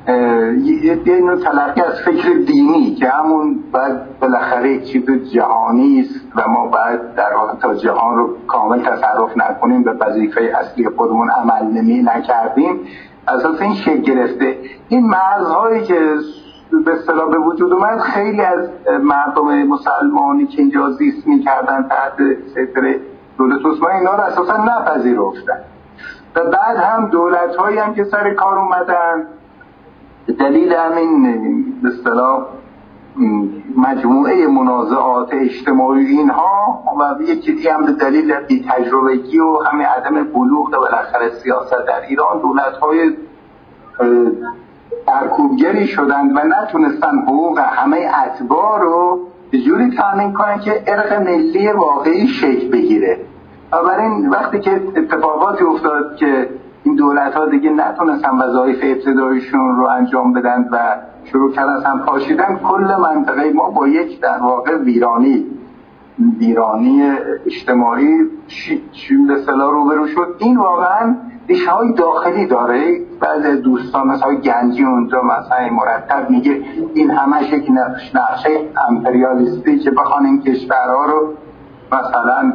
یه نوع تلقی از فکر دینی که همون باید بالاخره چیز جهانی است و ما باید در واقع تا جهان رو کامل تصرف نکنیم به وظیفه اصلی خودمون عمل نمی نکردیم. اساس این شکل گرفته. این مرزهایی که به اصطلاح به وجود اومد خیلی از مردم مسلمانی که اینجا زیست می‌کردن تحت سیطره دولت عثمانی اینا رو اساسا نپذیرفتن. و بعد هم دولت هایی هم که سر کار اومدن دلیل همین به اصطلاح مجموعه منازعات اجتماعی اینها و یکی دیگه هم به دلیل بی تجربگی و همین عدم بلوغ و بالاخره سیاست در ایران دولت های درکوبگری شدند و نتونستن حقوق همه اتباع رو به جوری تامین کنن که ارق ملی واقعی شکل بگیره. این وقتی که اتفاقاتی افتاد که این دولت ها دیگه نتونستن وظایف ابتدایشون رو انجام بدن و شروع کردن هم پاشیدن. کل منطقه ما با یک در واقع ویرانی ویرانی اجتماعی به صلاح روبرو شد. این واقعا ریشه های داخلی داره. بعض دوستان مثلا گنجی اونجا مثلا مرتب میگه این همش یک نقشه امپریالیستی که بخوان این کشورها رو مثلا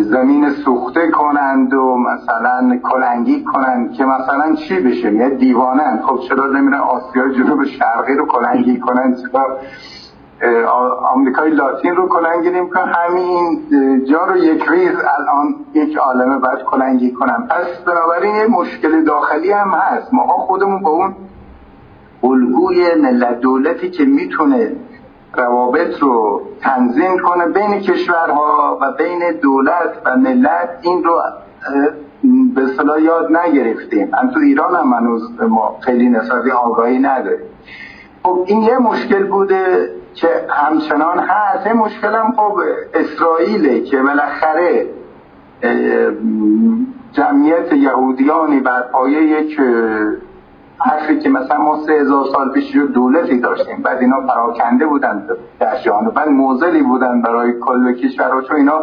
زمین سوخته کنند و مثلا کلنگی کنند که مثلا چی بشه؟ یه دیوانند خب چرا نمیرن آسیا جنوب شرقی رو کلنگی کنند؟ چرا آمریکای لاتین رو کلنگی نمی‌کنن؟ همین جا رو یک ریز الان یک عالمه باید کلنگی کنن. پس بنابراین یه مشکل داخلی هم هست. ما خودمون با اون الگوی ملت دولتی که می‌تونه روابط رو تنظیم کنه بین کشورها و بین دولت و ملت. این رو به صلاح یاد نگرفتیم. هم تو ایران هم منوز ما خیلی نسبتی آگاهی نداریم. خب این یه مشکل بوده که همچنان هست. این مشکل هم خب اسرائیله که بالاخره جمعیت یهودیانی بر پایه یک حرفی که مثلا ما سه هزار سال پیش رو دولتی داشتیم بعد اینا پراکنده بودن در جهان بعد موزلی بودن برای کل کشورها چون اینا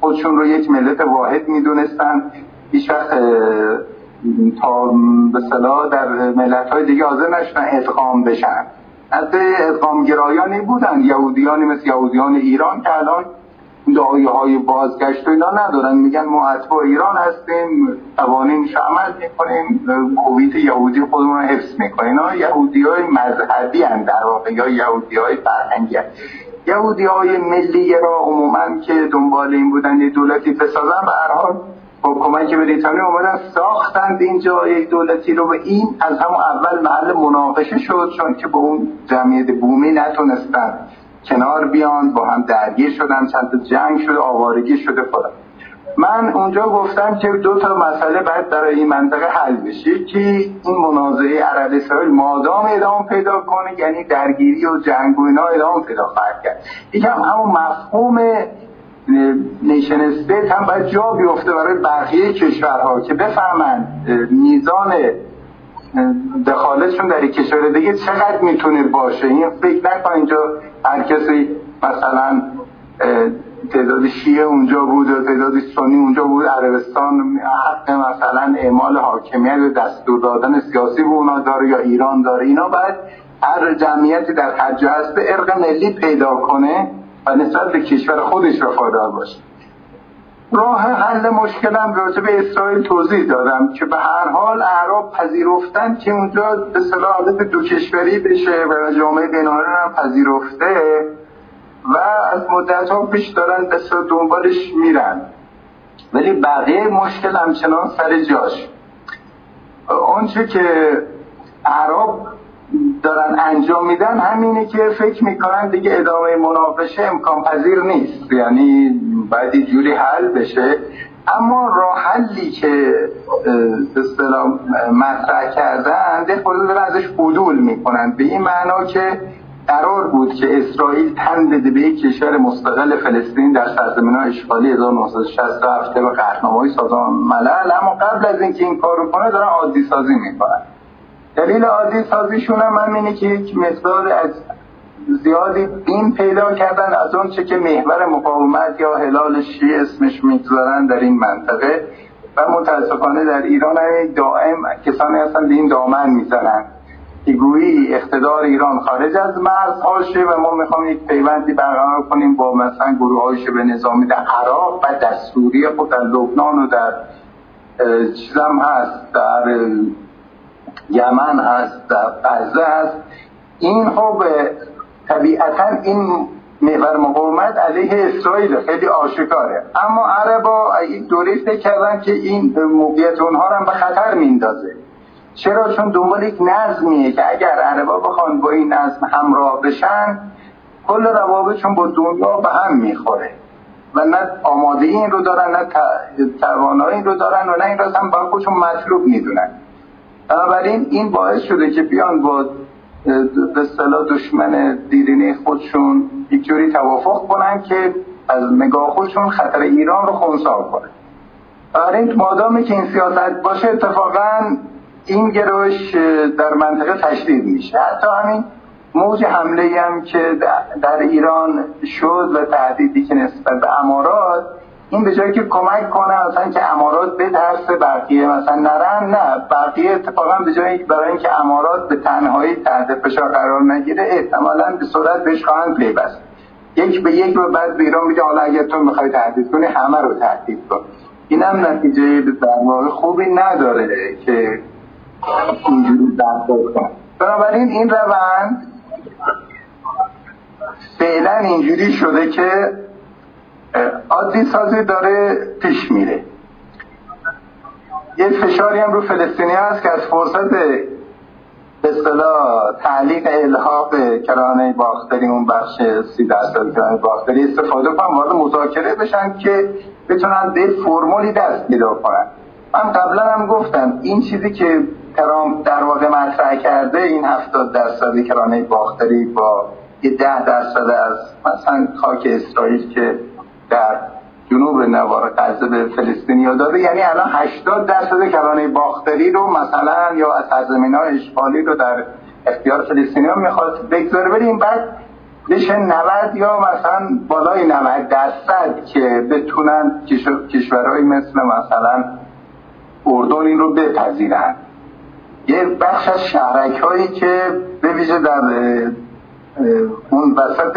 خودشون رو یک ملت واحد می‌دونستن. هیچ وقت تا به در ملت های دیگه حاضر نشدن ادغام بشن. از ادغام گرایانی بودن. یهودیانی مثل یهودیان ایران که الان دعایه های بازگشت و اینا ندارن. میگن ما اتباع ایران هستیم قوانین عمل می‌کنیم هویت یهودی خودمون رو حفظ می‌کنیم. اینا یهودی های مذهبی هن در واقع یا یهودی های فرهنگی هن. یهودی های ملی را عموما که دنبال این بودن یه دولتی بسازن به هر حال با کمک بریتانیا اومدن ساختند اینجا یک دولتی رو. و این از همون اول محل مناقشه شد چون که با اون جمعیت بومی نتونستن کنار بیان با هم درگیر شدن چند جنگ شده آوارگی شده خودم من اونجا گفتم که دو تا مسئله باید در این منطقه حل بشه که این منازعه عرب اسرائیل مادام ادامه پیدا کنه یعنی درگیری و جنگ و اینا ادامه پیدا خواهد کرد. یکم همون مفهوم نیشن استیت هم باید جا بیفته برای بقیه کشورها که بفهمن میزان دخالتشون در کشور دیگه چقدر می‌تونه باشه؟ این فکر نکن اینجا هر کسی مثلا تعداد شیعه اونجا بود و تعداد سنی اونجا بود عربستان حق مثلا اعمال حاکمیت و دستور دادن سیاسی به اونا داره یا ایران داره اینا باید هر جمعیتی در هر جا هست به ارق ملی پیدا کنه و نسبت به کشور خودش وفادار باشه. راه حل مشکلم راجع به اسرائیل توضیح دادم که به هر حال اعراب پذیرفتن که اونجا به صلاح دو کشوری بشه و جامعه بینالمللی هم پذیرفته و از مدت ها پیش دارن به دنبالش میرن. ولی بقیه مشکل همچنان سر جاش. آنچه که عرب دارن انجام میدن همینه که فکر می‌کنن دیگه ادامه مناقشه امکان پذیر نیست. یعنی باید جوری حل بشه. اما راه حلی که به اصطلاح مطرح کردن ده خود ازش عدول می‌کنن. به این معنا که قرار بود که اسرائیل تن بده به یک کشور مستقل فلسطین در سرزمین های اشغالی 1967 و قهرنامه سازمان ملل. اما قبل از اینکه این کارو کنه دارن عادی سازی می‌کنن. دلیل عادی سازیشون هم همینه که یک مقدار از زیادی این پیدا کردن از اون چه که محور مقاومت یا هلال شی اسمش می‌گذارن در این منطقه و متاسفانه در ایران هم دائم کسانی هستن به این دامن می‌زنن. که گویی اقتدار ایران خارج از مرز هاشه و ما می‌خوام یک پیوندی برقرار کنیم با مثلا گروه های به نظامی در عراق و در سوریه خود در لبنان و در چیزم هست در یمن هست در غزه هست این خب طبیعتا این محور مقاومت علیه اسرائیل خیلی آشکاره. اما عربا دوره فکر کردن که این موقعیت اونها رو به خطر میندازه چرا؟ چون دنبال یک نظمیه که اگر عربا بخوان با این نظم همراه بشن کل روابطشون با دنیا به هم می‌خوره. و نه آماده این رو دارن نه توانایی این رو دارن و نه این راست هم با خودشون مطلوب می‌دونن. بنابراین این باعث شده که بیان با به اصطلاح دشمن دیرینه خودشون یک جوری توافق کنن که از نگاه خودشون خطر ایران رو خونسا کنن. بنابراین مادامی که این سیاست باشه اتفاقا این گروش در منطقه تشدید میشه. حتی همین موج حمله هم که در ایران شد و تهدیدی که نسبت به امارات این به جایی که کمک کنه مثلا که امارات بترسه بقیه مثلا نرن نه. بقیه اتفاقا به جایی برای اینکه امارات به تنهایی تحت فشار قرار نگیره احتمالا به صورت بهش خواهند پیوست. یک به یک و بعد به ایران میگه حالا اگر تو می‌خوای تهدید کنی همه رو تهدید کن. این هم نتیجه واقع خوبی نداره که اینجوری بنابراین این روند فعلا اینجوری شده که عادی سازی داره پیش میره. یه فشاری هم رو فلسطینی هست که از فرصت به اصطلاح تعلیق الحاق کرانه باختری اون بخش سی درصد کرانه باختری استفاده کنن وارد مذاکره بشن که بتونن به فرمولی دست پیدا کنن. من قبلا هم گفتم این چیزی که ترامپ در واقع مطرح کرده این هفتاد درصد کرانه باختری با یه ده درصد از مثلا خاک اسرائیل که در جنوب نوار غزه به فلسطینیا داده. یعنی الان 80 درصد کرانه باختری رو مثلا یا از سرزمین های اشغالی رو در اختیار فلسطینیا می‌خواد بگذاره. بریم بعد بشه 90 یا مثلا بالای 90 درصد که بتونن کشورهایی مثل مثلا اردن این رو بپذیرن. یه بخش از شهرک هایی که به ویژه در اون وسط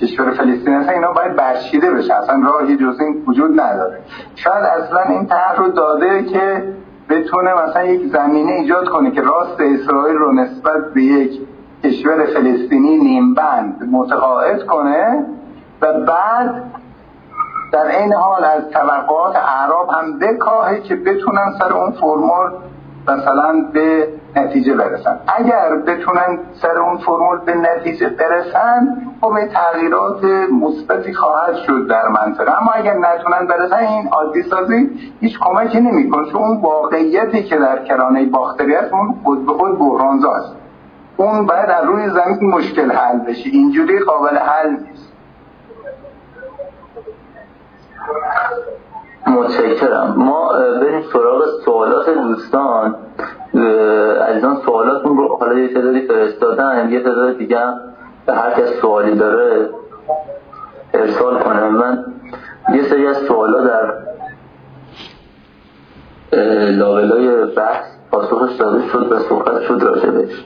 کشور فلسطین هستن اینا باید برشیده بشه. اصلا راهی جز این وجود نداره. شاید اصلا این طرح رو داده که بتونه مثلا یک زمینه ایجاد کنه که راست اسرائیل رو نسبت به یک کشور فلسطینی نیمبند متقاعد کنه و بعد در این حال از توقعات اعراب هم بکاهه که بتونن سر اون فرمول مثلا به نتیجه برسن. اگر بتونن سر اون فرمول به نتیجه برسن خب تغییرات مثبتی خواهد شد در منطقه. اما اگر نتونن برسن این عادی سازی هیچ کمکی نمی‌کنه. چون اون واقعیتی که در کرانه باختری هست اون خود به خود بحرانزاست اون باید در روی زمین مشکل حل بشه. اینجوری قابل حل نیست. متشکرم. ما بریم سراغ سوالات دوستان. عزیزان سوالاتون رو حالا یه تعدادی فرستادن. یه تعداد دیگه به هر کس سوالی داره ارسال کنه. من یه سری از سوالا در لابلای بحث پاسخش داده شد و صحبت شد راجبش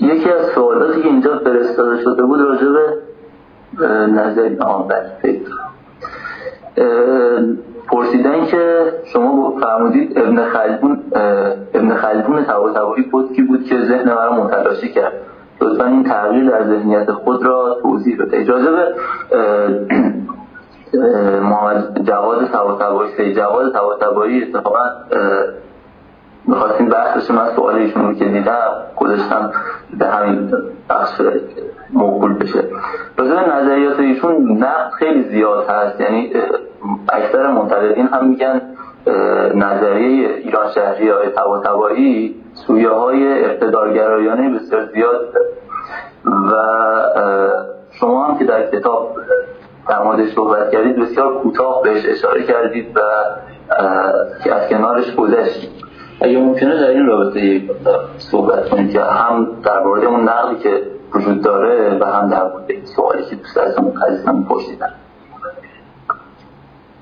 یکی از سوالاتی که اینجا فرستاده شده بود راجع به نظر آمد فکر. پرسیدن که شما فرمودید ابن خلدون ابن خلدون طباطبایی بود کی بود که ذهن مرا متلاشی کرد. لطفا این تغییر در ذهنیت خود را توضیح بده اجازه به محمد جواد طباطبایی سید جواد طباطبایی اتفاقا می‌خواستیم بحثش من سوال ایشون که دیدم گذاشتم به همین بخش موکول بشه. راجع نظریات ایشون نقد خیلی زیاد هست یعنی اکثر منتقدین هم میگن نظریه ایران شهری های تبایی سویه های اقتدارگرایانه بسیار زیاد. و شما هم که در کتاب در موردش صحبت کردید بسیار کوتاه بهش اشاره کردید و که از کنارش گذشتید اگه ممکنه در این رابطه صحبت کنید که هم در مورد اون نقلی که وجود داره و هم در مورد این سوالی که دوست عزیزم پرسیدن.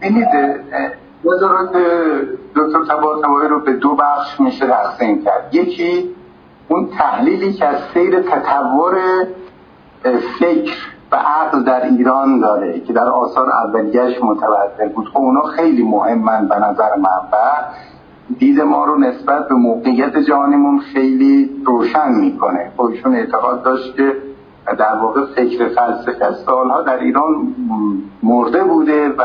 ببینید نظرات دکتر طباطبایی رو به دو بخش میشه تقسیم کرد. یکی اون تحلیلی که از سیر تطور فکر و عقل در ایران داره که در آثار اولیش متوجه بود. خب اونا خیلی مهمن به نظر من و دید ما رو نسبت به موقعیت جهانیمون خیلی روشن می‌کنه. خب ایشون اعتقاد داشت که در واقع فکر فلسفه سالها در ایران مرده بوده و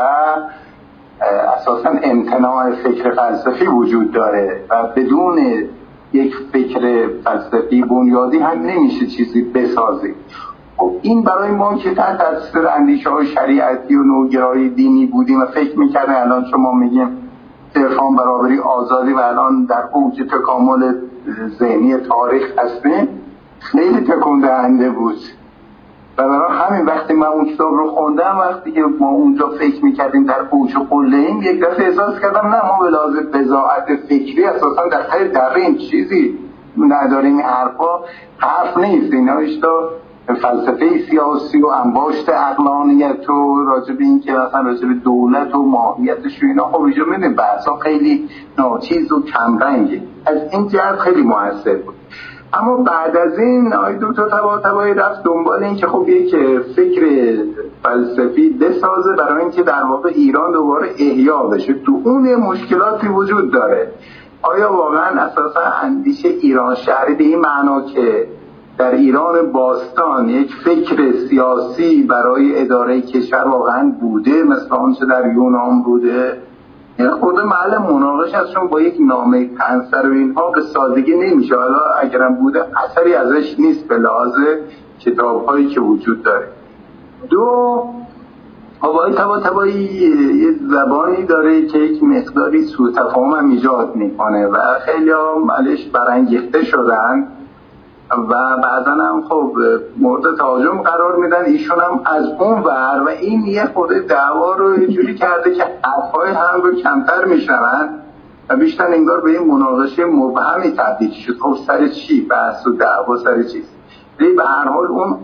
اساسا امتناع فکر فلسفی وجود داره و بدون یک فکر فلسفی بنیادی هم نمیشه چیزی بسازی. خب این برای ما که تحت تاثیر اندیشه های شریعتی و نوگرایی دینی بودیم و فکر می‌کردن الان شما میگیم عرفان برابری آزادی و الان در اوج تکامل ذهنی تاریخ هستیم خیلی تکون دهنده بود. و برای همین وقتی من اون کتاب رو خوندم وقتی که ما اونجا فکر می‌کردیم در اوج قله ایم یک دفعه احساس کردم نه ما به لحاظ بزاعت فکری اساسا در خیلی در چیزی نداریم حرفا حرف نیست. اینا فلسفه سیاسی و انباشت اقلانیت و راجب این که مثلا راجب دولت و ماهیتش و اینا خب اینجا می‌دونیم بحثا خیلی ناچیز و کمرنگه. از این جهت خیلی موثر بود. اما بعد از این آی دکتر تبا تبایی رفت دنبال این که خب یک فکر فلسفی بسازه برای اینکه در واقع ایران دوباره احیا بشه. تو اون مشکلاتی وجود داره. آیا واقعا اساسا اندیشه ایران شهری به این معنا که در ایران باستان یک فکر سیاسی برای اداره کشور واقعا بوده مثل آنچه در یونان بوده. این خود محل مناقش از چون با یک نامه پنسر و اینها به سادگی نمیشه. حالا اگرم بوده اثری ازش نیست به لحاظ کتاب هایی که وجود داره. دو آقای تبا تبایی زبانی داره که یک مقداری سو تفاهم هم ایجاد می‌کنه و خیلی هم علش برانگیخته شدن. و بعدا هم خب مورد تهاجم قرار میدن ایشون هم از اون ور و این یه خود دعوا رو یه جوری کرده که حرفای هم رو کمتر میشنون و بیشتر انگار به این مناقشه مبهمی تبدیل شد خب سر چی بحث و دعوا سر چیست؟ ولی به هر حال اون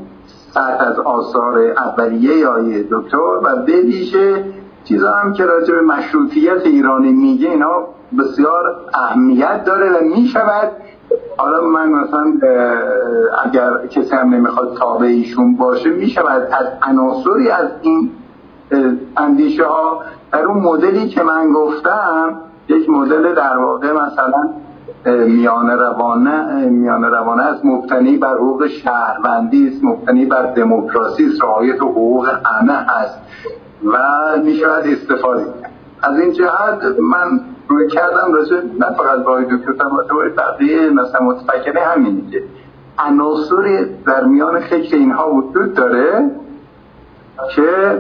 سطح از آثار اولیه یا دکتر و به ویژه چیزا هم که راجع به مشروطیت ایرانی میگه اینا بسیار اهمیت داره و می‌شود حالا من مثلا اگر کسی هم نمی‌خواد تابع ایشون باشه می‌شود از عناصری از این اندیشه ها در اون مدلی که من گفتم یک مدل در واقع مثلا میان روانه میان روانه است مبتنی بر حقوق شهروندی است مبتنی بر دموکراسی است رعایت حقوق همه است و می‌شود استفاده از این جهت من روی کردم راجع نه فقط با دکتر باید بقیه مثلا متفکره همینه که عناصر در میان فکر اینها وجود داره که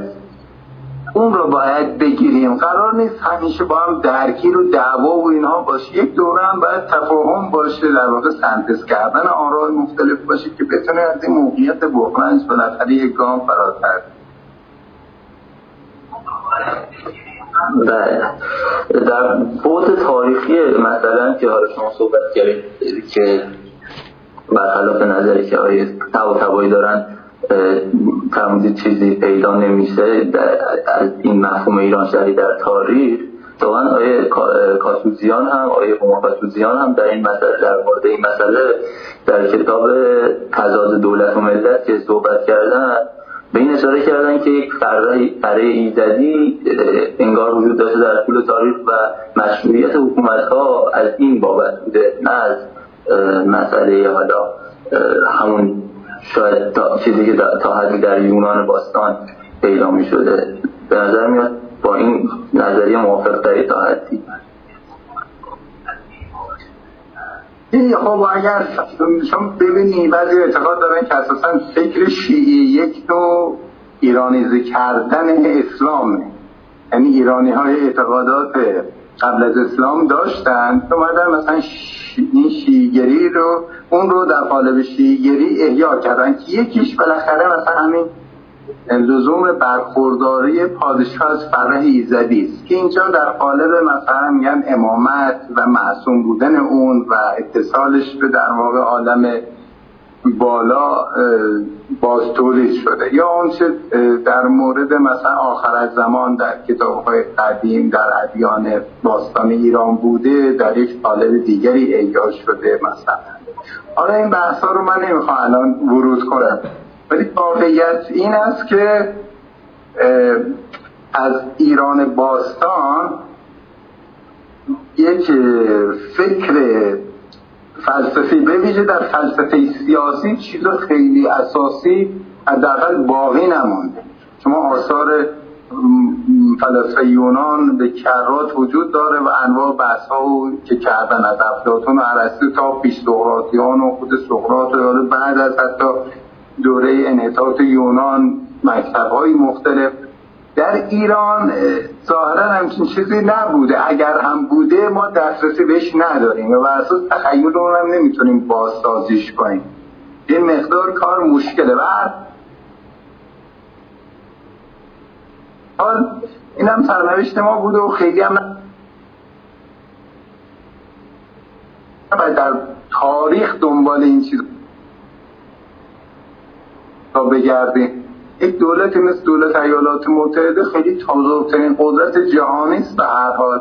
اون رو باید بگیریم. قرار نیست همیشه با هم درگیر و دعوا و اینها باشه یک دوره هم باید تفاهم باشه در واقع سنتز کردن آراء مختلف باشه که بتونه از این موقعیت بحرانش بالاخره یک گام فراتر. بله در بود تاریخی مثلا که حالا شما صحبت کردید که برخلاف نظری که آقای تبایی دارن فرمودید چیزی پیدا نمیشه از این مفهوم ایران شهری در تاریخ واقعا آیه کاتوزیان هم آیه هما کاتوزیان هم در این مسئله در مورد این مسئله در کتاب تضاد دولت و ملت که صحبت کردن به این اشاره کردن که یک فره ایزدی انگار وجود داشته در طول تاریخ و مشروعیت حکومت ها از این بابت بوده نه از مسئله حالا همون شاید تا چیزی که تا حدی در یونان باستان پیدا می شده. به نظر میاد با این نظریه موافق داری تا حدی. این خب اگر شما ببینی بعضی اعتقاد دارن که اساسا فکر شیعی یک نوع ایرانیزه کردن اسلام یعنی ایرانی های اعتقادات قبل از اسلام داشتن اومدن مثلا این شیگری رو اون رو در قالب شیگری احیا کردن که یکیش بالاخره مثلا همین لزوم برخورداری پادشاه از فرح ایزدی است که اینجا در قالب مثلا میگن امامت و معصوم بودن اون و اتصالش به در واقع عالم بالا باز شده. یا آنچه در مورد مثلا آخر از زمان در کتاب های قدیم در ادیان باستان ایران بوده در یک قالب دیگری احیا شده مثلا. حالا این بحث رو من نمی‌خوام الان ورود کنم. ولی واقعیت این است که از ایران باستان یک فکر فلسفی به ویژه در فلسفه سیاسی چیز خیلی اساسی حداقل باقی نمانده. شما آثار فلسفه یونان به کرات وجود داره و انواع بحث ها که کردن از افلاطون و ارسطو تا پیش سقراطیان و خود سقراط و بعد از حتی دوره انحطاط یونان مکتب های مختلف. در ایران ظاهرا همچین چیزی نبوده. اگر هم بوده ما دسترسی بهش نداریم و اساس تخیل هم نمی‌تونیم بازسازیش کنیم. یه مقدار کار مشکله. حال این هم سرنوشت ما بود و خیلی هم در تاریخ دنبال این چیز تا بگردیم. یک دولتی مثل دولت ایالات متحده خیلی تازه‌ترین قدرت جهانی است به هر حال.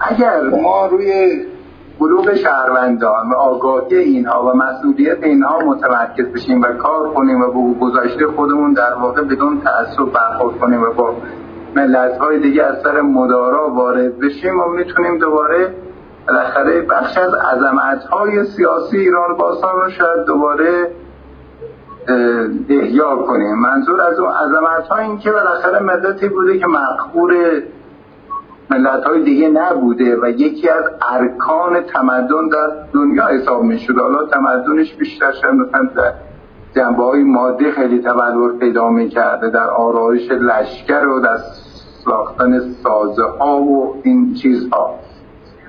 اگر ما روی بلوغ شهروندان و آگاهی اینها و مسئولیت اینها متمرکز بشیم و کار کنیم و به گذاشته خودمون در واقع بدون تعصب برخورد کنیم و با ملت های دیگه از سر مدارا وارد بشیم و می‌تونیم دوباره بالاخره بخش از عظمت های سیاسی ایران باستان رو شاید دوباره احیا کنیم. منظور از اون عظمت ها این که بالاخره ملتی بوده که مقبور ملت های دیگه نبوده و یکی از ارکان تمدن در دنیا حساب می شود حالا تمدنش بیشتر شد. مثلا در جنبه های مادی خیلی تبلور پیدا می کرده در آرایش لشکر و در ساختن سازه ها و این چیزها.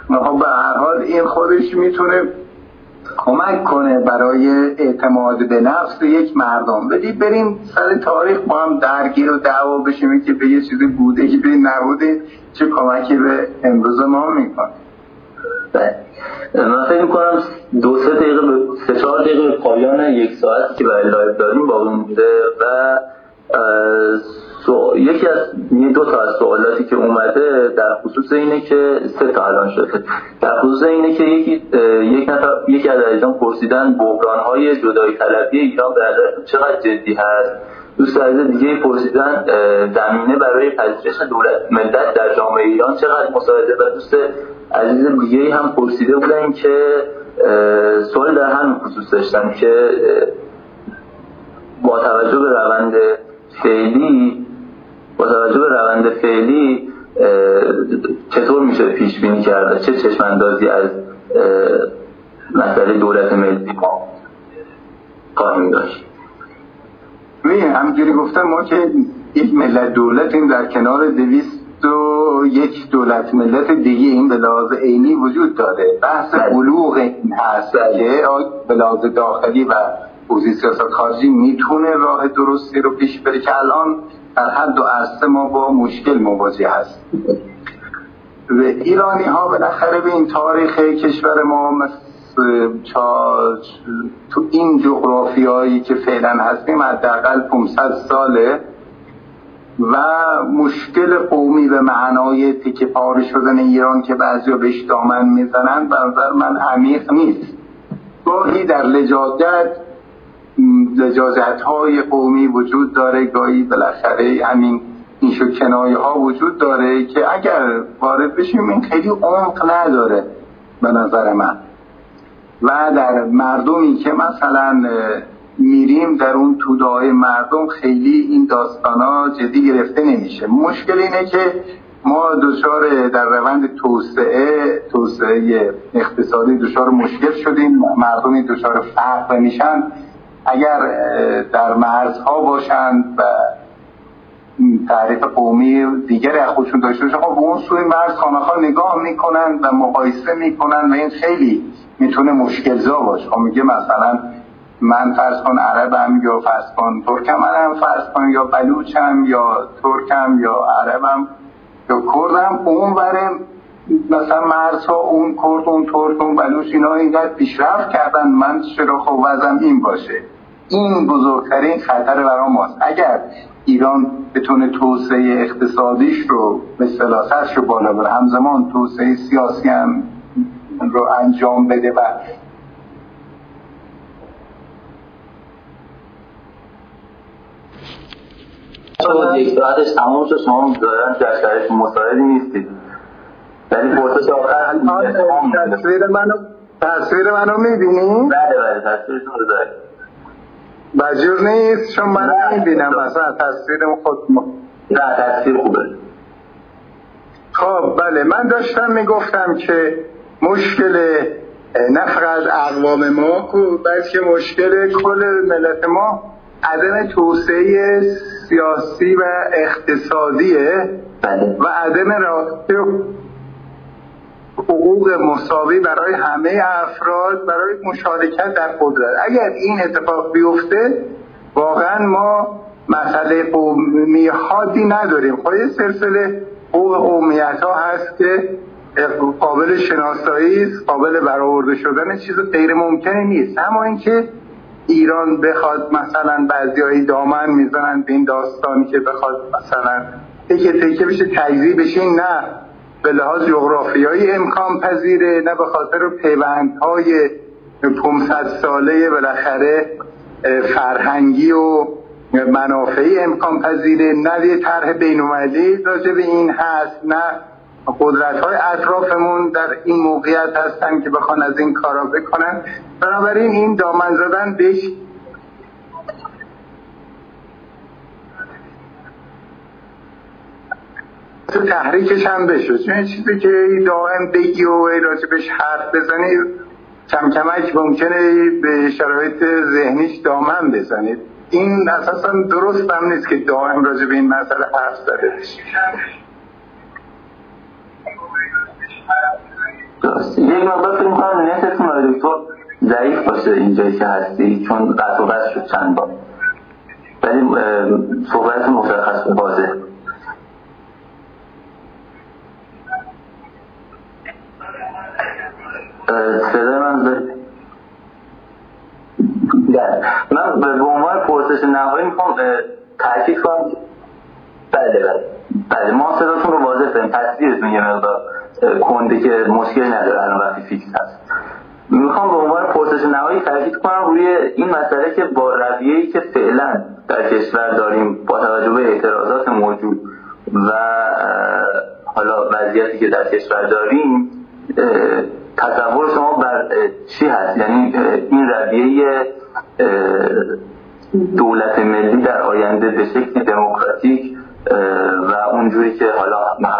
خب به هر حال این خودش می‌تونه کمک کنه برای اعتماد به نفس یک مردم بدی بریم سر تاریخ با هم درگیر و دعوا بشیم که به یه چیزی بوده که به نبوده چه کمکی به امروز ما می‌کنه. من فکر می‌کنم دو سه دقیقه سه چهار دقیقه پایان یک ساعتی که برای لایو داریم با مونده و یکی از دو تا از سوالاتی که اومده در خصوص اینه که سه تا الان شده. در خصوص اینه که یکی یک نفر یکی از عزیزان پرسیدن بحران های جدای طلبی ایران به چقدر جدی هست؟ دوست عزیز دیگه پرسیدن زمینه برای پذیرش دولت ملت در جامعه ایران چقدر مساعده؟ و دوست عزیز دیگه هم پرسیده بودن که سوال در همین خصوص داشتن که با توجه به روند فعلی با توجه به روند فعلی چطور میشه پیش بینی کرده چه چشم اندازی از مسئله دولت ملی ما خواهیم داشت؟ ببین همجوری گفتم ما که یک ملت دولتیم در کنار دویست و یک دولت ملت دیگه این به لحاظ عینی وجود داره. بحث بلوغ این هست که به لحاظ داخلی و حوزه سیاست خارجی می‌تونه راه درستی رو پیش بره که الان در هر دو عرصه ما با مشکل مواجه هست و ایرانی ها بالاخره به این تاریخ کشور ما تو این جغرافیایی که فعلا هستیم حداقل 500 ساله و مشکل قومی به معنای تیکه پاره شدن ایران که بعضیا بهش دامن می‌زنن به نظر من عمیق نیست. گاهی در لجاجت لجاجت های قومی وجود داره گاهی بالاخره همین این کنایه ها وجود داره که اگر وارد بشیم این خیلی عمق نداره به نظر من. و در مردمی که مثلا میریم در اون توده مردم خیلی این داستان ها جدی گرفته نمیشه. مشکل اینه که ما دچار در روند توسعه توسعه اقتصادی دچار مشکل شدیم مردمی دچار فقر میشن اگر در مرزها باشند و تعریف قومی دیگر از خودشون داشته باشه خب اون سوی مرز خانه نگاه می‌کنن و مقایسه می‌کنن و این خیلی می‌تونه مشکلزا باشه. خب میگه مثلا من فرض کن عربم یا فرض کن ترکم منم فرض کن یا بلوچم یا ترکم یا عربم یا کردم. اون برم مثلا مرزها اون کرد اون ترک اون بلوچ اینا اینقدر پیشرفت کردن من چرا خب وزم این باشه. این بزرگترین خطر برای ماست. اگر ایران بتونه توسعه اقتصادیش رو به سلاست رو بالا بره همزمان توسعه سیاسی هم رو انجام بده و یک ساعتش تمام شد شما دارن در شرایط مساعدی نیستید. ولی پرسش آخر تصویر منو تصویر منو می‌بینی؟ بله بله تصویرتون رو دارید بجور نیست چون من نمی‌بینم. مثلا تصویر خود ما نه تصویر خوبه. خب بله. من داشتم می‌گفتم که مشکل نه فقط اقوام ما بلکه مشکل کل ملت ما عدم توسعه سیاسی و اقتصادیه بله. و عدم رابطه حقوق مساوی برای همه افراد برای مشارکت در قدرت. اگر این اتفاق بیفته واقعا ما مسئله قومی حادی نداریم. خب یه سلسله حقوق قومیت ها هست که قابل شناسایی است قابل برآورده شدن چیز غیر ممکنی نیست. اما اینکه ایران بخواد مثلا بعضی دامن می‌زنن به این داستانی که بخواد مثلا تکه تکه بشه تجزیه بشه نه. به لحاظ جغرافیایی امکان پذیره نه به خاطر پیوندهای 500 ساله بالاخره فرهنگی و منافعی امکان پذیره. نه یه طرح بینومدی راجع به این هست نه قدرت های اطرافمون در این موقعیت هستن که بخوان از این کارا بکنن. بنابراین این دامن زدن بهش تو تحریکش هم بشه چون چیزی که دائم بگی و بهش حرف بزنی کم کمک ممکنه به شرایط ذهنیش دامن بزنید این اساسا درست هم نیست که دائم راجع به این مسئله حرف زده درست یک مقدار فکر می‌کنم نتتون آقای دکتر ضعیف باشه اینجایی که هستی چون قطع و شد چند بار. ولی صحبت مشخص و واضح. صدای من من به عنوان پرسش نهایی می‌خوام تحکیف کنم بله بله. بله ما صداتون رو واضح داریم تصویرتون یه مقدار کنده که مشکل نداره الان وقتی فیکس هست. می‌خوام به عنوان پرسش نهایی تاکید کنم روی این مسئله که با رویه‌ای که فعلا در کشور داریم با توجه به اعتراضات موجود و حالا وضعیتی که در کشور داریم تصور شما بر چی هست یعنی این رویه دولت ملی در آینده به شکل دموکراتیک و اونجوری که حالا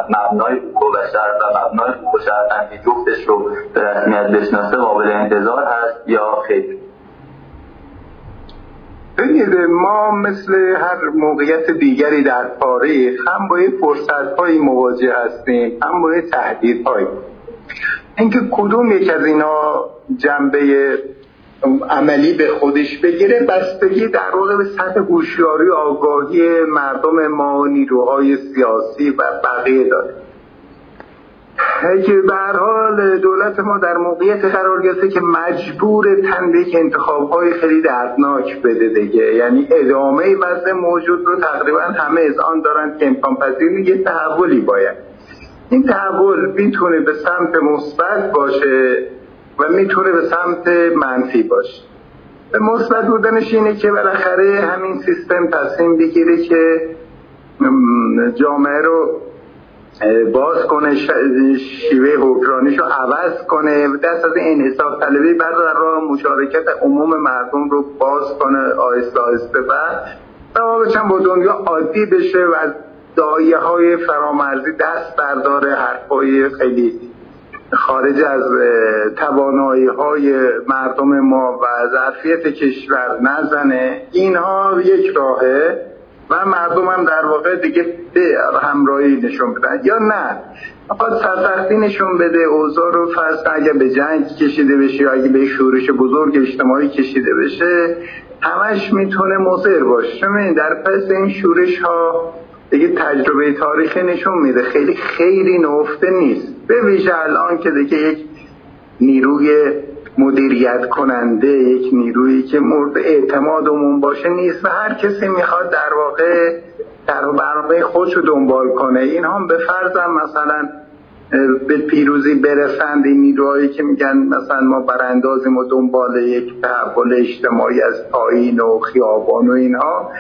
مبنای حقوق بشر و مبنای حقوق شهروندی جفتش رو به رسمیت بشناسه قابل انتظار هست یا خیر ببینید ما مثل هر موقعیت دیگری در تاریخ هم با فرصت هایی مواجه هستیم هم با تهدید هایی اینکه کدوم یک از اینا جنبه عملی به خودش بگیره بستگی در واقع به سطح هوشیاری آگاهی مردم ما و نیروهای سیاسی و بقیه داره. که به حال دولت ما در موقعیت قرار گرفته که مجبور تن به یک انتخاب های خیلی دردناک بده دیگه. یعنی ادامه وضع موجود رو تقریبا همه از آن دارن که امکان پذیر یه تحولی باید. این تحول می‌تونه به سمت مثبت باشه و می‌تونه به سمت منفی باشه. به مثبت بودنش اینه که بالاخره همین سیستم تصمیم بگیره که جامعه رو باز کنه شیوه حکرانیش رو عوض کنه دست از انحصار طلبی بعد در راه مشارکت عموم مردم رو باز کنه آهسته آهسته و روابطش با دنیا عادی بشه و از دایه های فرامرزی دست برداره حرفای خیلی خارج از توانایی های مردم ما و ظرفیت کشور نزنه. اینها یک راهه و مردم هم در واقع دیگه همراهی نشون بدن. یا نه؟ فقط سرسختی نشون بده اوضاع رو فرض اگه به جنگ کشیده بشه یا اگه به شورش بزرگ اجتماعی کشیده بشه همش می‌تونه مضر باشه. چون در پس این شورش ها دیگه تجربه تاریخی نشون میده. خیلی خیلی نفته نیست. به ویژه الان که دیگه یک نیروی مدیریت کننده یک نیرویی که مورد اعتمادمون باشه نیست و هر کسی می‌خواد در واقع در برنامه خودش رو دنبال کنه. این هم به فرضم مثلا به پیروزی برسند این نیروهایی که میگن مثلا ما براندازیم و دنبال یک تحول اجتماعی از پایین و خیابان و اینها.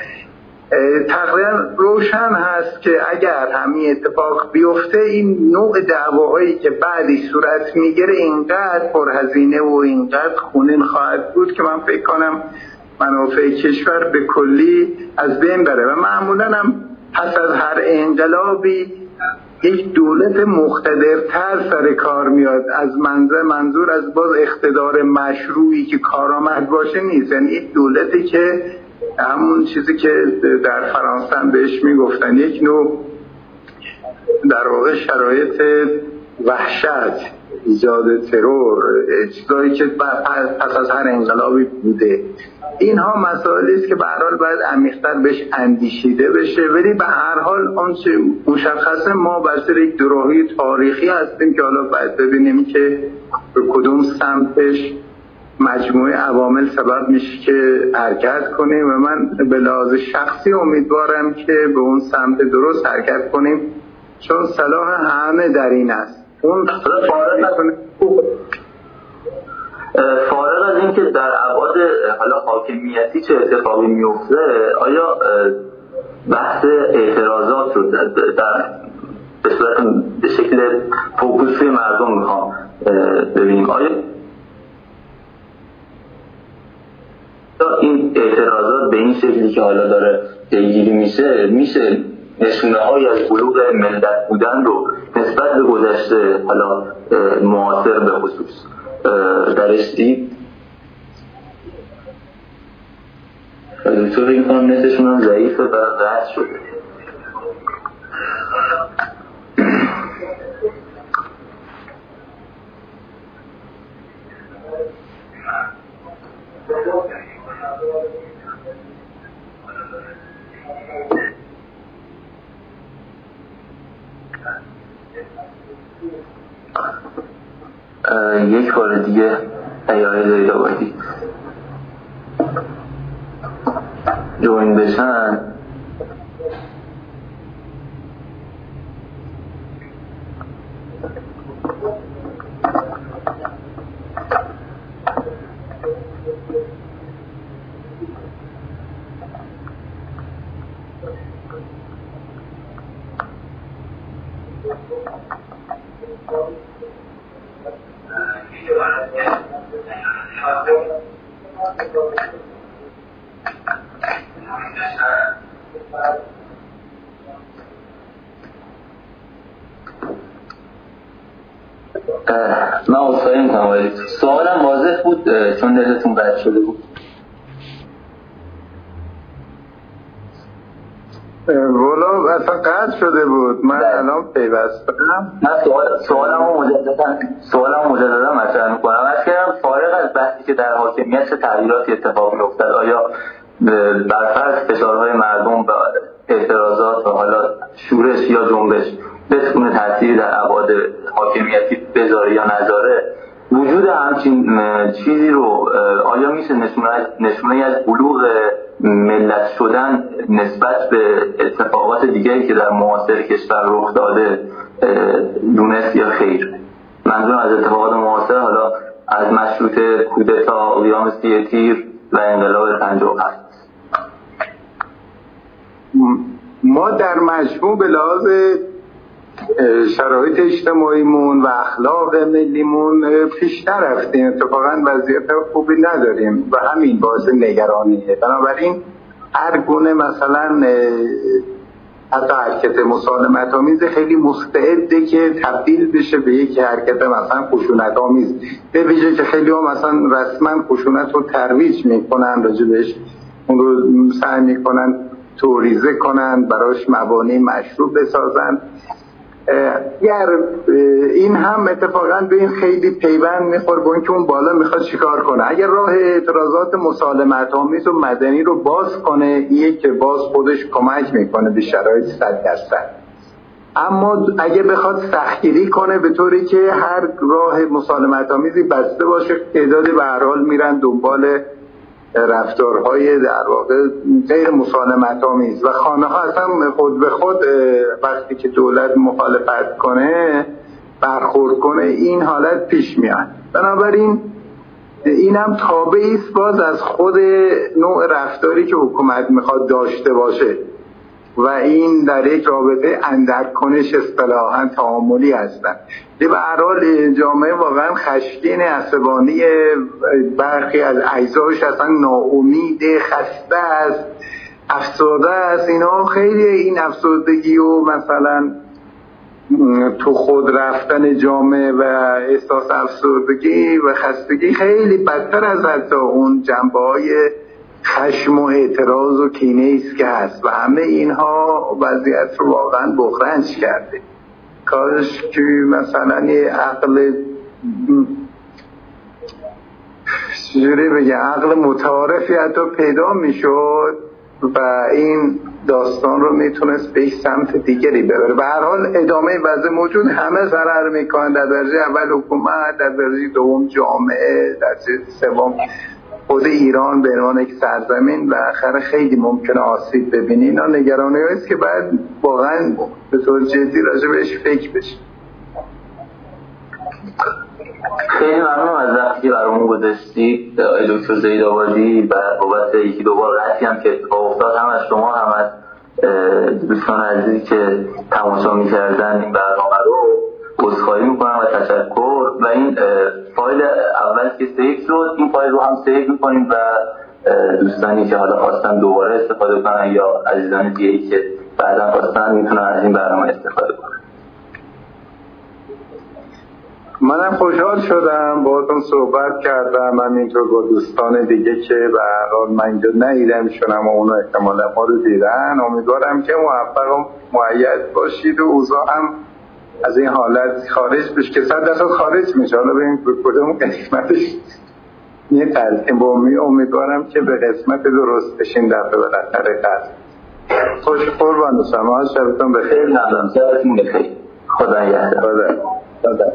تقریبا روشن هست که اگر همین اتفاق بیفته این نوع دعواهایی که بعدی صورت می‌گیره اینقدر پرهزینه و اینقدر خونین خواهد بود که من فکر کنم منافع کشور به کلی از بین بره. و معمولا هم پس از هر انقلابی یک دولت مقتدرتر سر کار میاد. از منظر منظور از باز اقتدار مشروعی که کارآمد باشه نیست. یعنی دولتی که همون چیزی که در فرانسه بهش می‌گفتن. یک نوع در واقع شرایط وحشت ایجاد ترور چیزایی که پس از هر انقلابی بوده. اینها مسائلی است که به هر حال باید عمیق‌تر بهش اندیشیده بشه. ولی به هر حال آنچه مشخصه ما بر یک دراهی تاریخی هستیم که حالا باید ببینیم که به کدوم سمتش مجموعه عوامل سبب میشه که حرکت کنیم و من به لحاظ شخصی امیدوارم که به اون سمت درست حرکت کنیم چون صلاح همه در این است. اون فارغ از اینکه در ابعاد حالا حاکمیتی چه اتفاقی میفته آیا بحث اعتراضات رو در به شکل فوکوسی مردم می‌خوام ببینیم. آیا این اعتراضات به این شکلی که حالا داره پیگیری میشه میشه نشونه های از بلوغ ملت بودن رو نسبت به گذشته حالا معاصر به خصوص درش دید دکتر این کنم نتشون هم ضعیفه و قطع شده. [clears throat] یک بار دیگه ایاره دارید آبادی جوین بشن. من اصلاحی می‌کنم ولی سوالم واضح بود چون دلتون بد شده بود. ولا اصلا قطع شده بود. من بله. الان پیوستم. نه سوال سوالم رو مجددا سوالم مجددا مطرح می‌کنم. از کردم فارغ از بحثی که در حاکمیت چه تغییراتی اتفاق میافتد آیا برفرض فشارهای مردم و اعتراضات و حالا شورش یا جنبش بتونه تاثیری در ابعاد حاکمیتی بذاره یا نذاره وجود همچین چیزی رو آیا میشه نشونه از بلوغ ملت شدن نسبت به اتفاقات دیگری که در معاصر کشور رخ داده دونست یا خیر؟ منظورم از اتفاقات معاصر حالا از مشروط کودتا قیام سی تیر و انقلاب هست ما در مجموع به لحاظ شرایط اجتماعیمون و اخلاق ملیمون پیشتر رفتیم. اتفاقا وضعیت خوبی نداریم و همین باعث نگرانیه. بنابراین هر گونه مثلا حتی حرکت مسالمت آمیز خیلی مستعده که تبدیل بشه به یک حرکت مثلا خشونت آمیز به ویژه که خیلی ها مثلا رسما خشونت رو ترویج می‌کنن راجبش اون رو سعی می‌کنن توریزه کنن براش مبانی مشروع بسازن. اگر این هم اتفاقا به این خیلی پیوند میخور با اینکه اون بالا می‌خواد چیکار کنه. اگر راه اعتراضات مسالمت آمیز و مدنی رو باز کنه یک که باز خودش کمک می‌کنه به شرایط صد درصد. اما اگه بخواد سختگیری کنه به طوری که هر راه مسالمت آمیزی بسته باشه تعداد به هر حال میرن دنبال رفتارهای در واقع غیر مسالمت آمیز و خانه ها اصلا خود به خود وقتی که دولت مخالفت کنه برخورد کنه این حالت پیش میاد. بنابراین اینم تابعی است باز از خود نوع رفتاری که حکومت می‌خواد داشته باشه. و این در یک رابطه اندرکنش اصطلاحا تعاملی هستند. به هر جامعه واقعا خشکین عصبانی برخی از اجزاش اصلا ناامید خسته است افسرده است. اینا خیلی این افسردگی و مثلا تو خود رفتن جامعه و احساس افسردگی و خستگی خیلی بدتر از حتی اون جنبه های خشم و اعتراض و کینه است که هست و همه اینها وضعیت رو واقعا بخرنج کرده. کارش که مثلا یه عقل چجوری بگم عقل متعارفی حتی پیدا می‌شد و این داستان رو می‌تونست به سمت دیگری ببره. به هر حال ادامه وضع موجود همه ضرر می‌کنن. در درجه اول حکومت در درجه دوم جامعه در درجه سوم خود ایران به عنوان یک سرزمین و آخر خیلی ممکنه آسیب ببینی. اینا نگرانی است که بعد واقعا به طور جدی راجع بهش فکر بشه خیلی ممنون از وقتی که برامون گذاشتی. دکتر زید آبادی و بابت یکی دو بار هم که افتاد. هم از شما هم از دوستان عزیزی که تماشا می‌کردن این برنامه رو. عذرخواهی می‌کنم و تشکر. و این فایل اول که سیف شد این فایل رو هم سیف می‌کنیم و دوستانی که حالا خواستن دوباره استفاده کنن یا عزیزان دیگه که بعدا خواستن می‌تونن از این برنامه استفاده کنن. منم خوشحال شدم باهاتون صحبت کردم من اینطور با دوستان دیگه که به حال من اینجا شونم و اونو احتمالا ما رو دیدن. امیدوارم که موفق و معید باشید و اوضاع هم از این حالت خارج بشه که صد درصد خارج میشه. حالا ببین کدوم قسمتش یه تلقیم با امیدوارم که به قسمت درست بشین دفعه بالاخره قصد. خوش قربان دوستان. شبتون بخیر. ندارم شبتون بخیر. خدا یهدار خدا. خدا.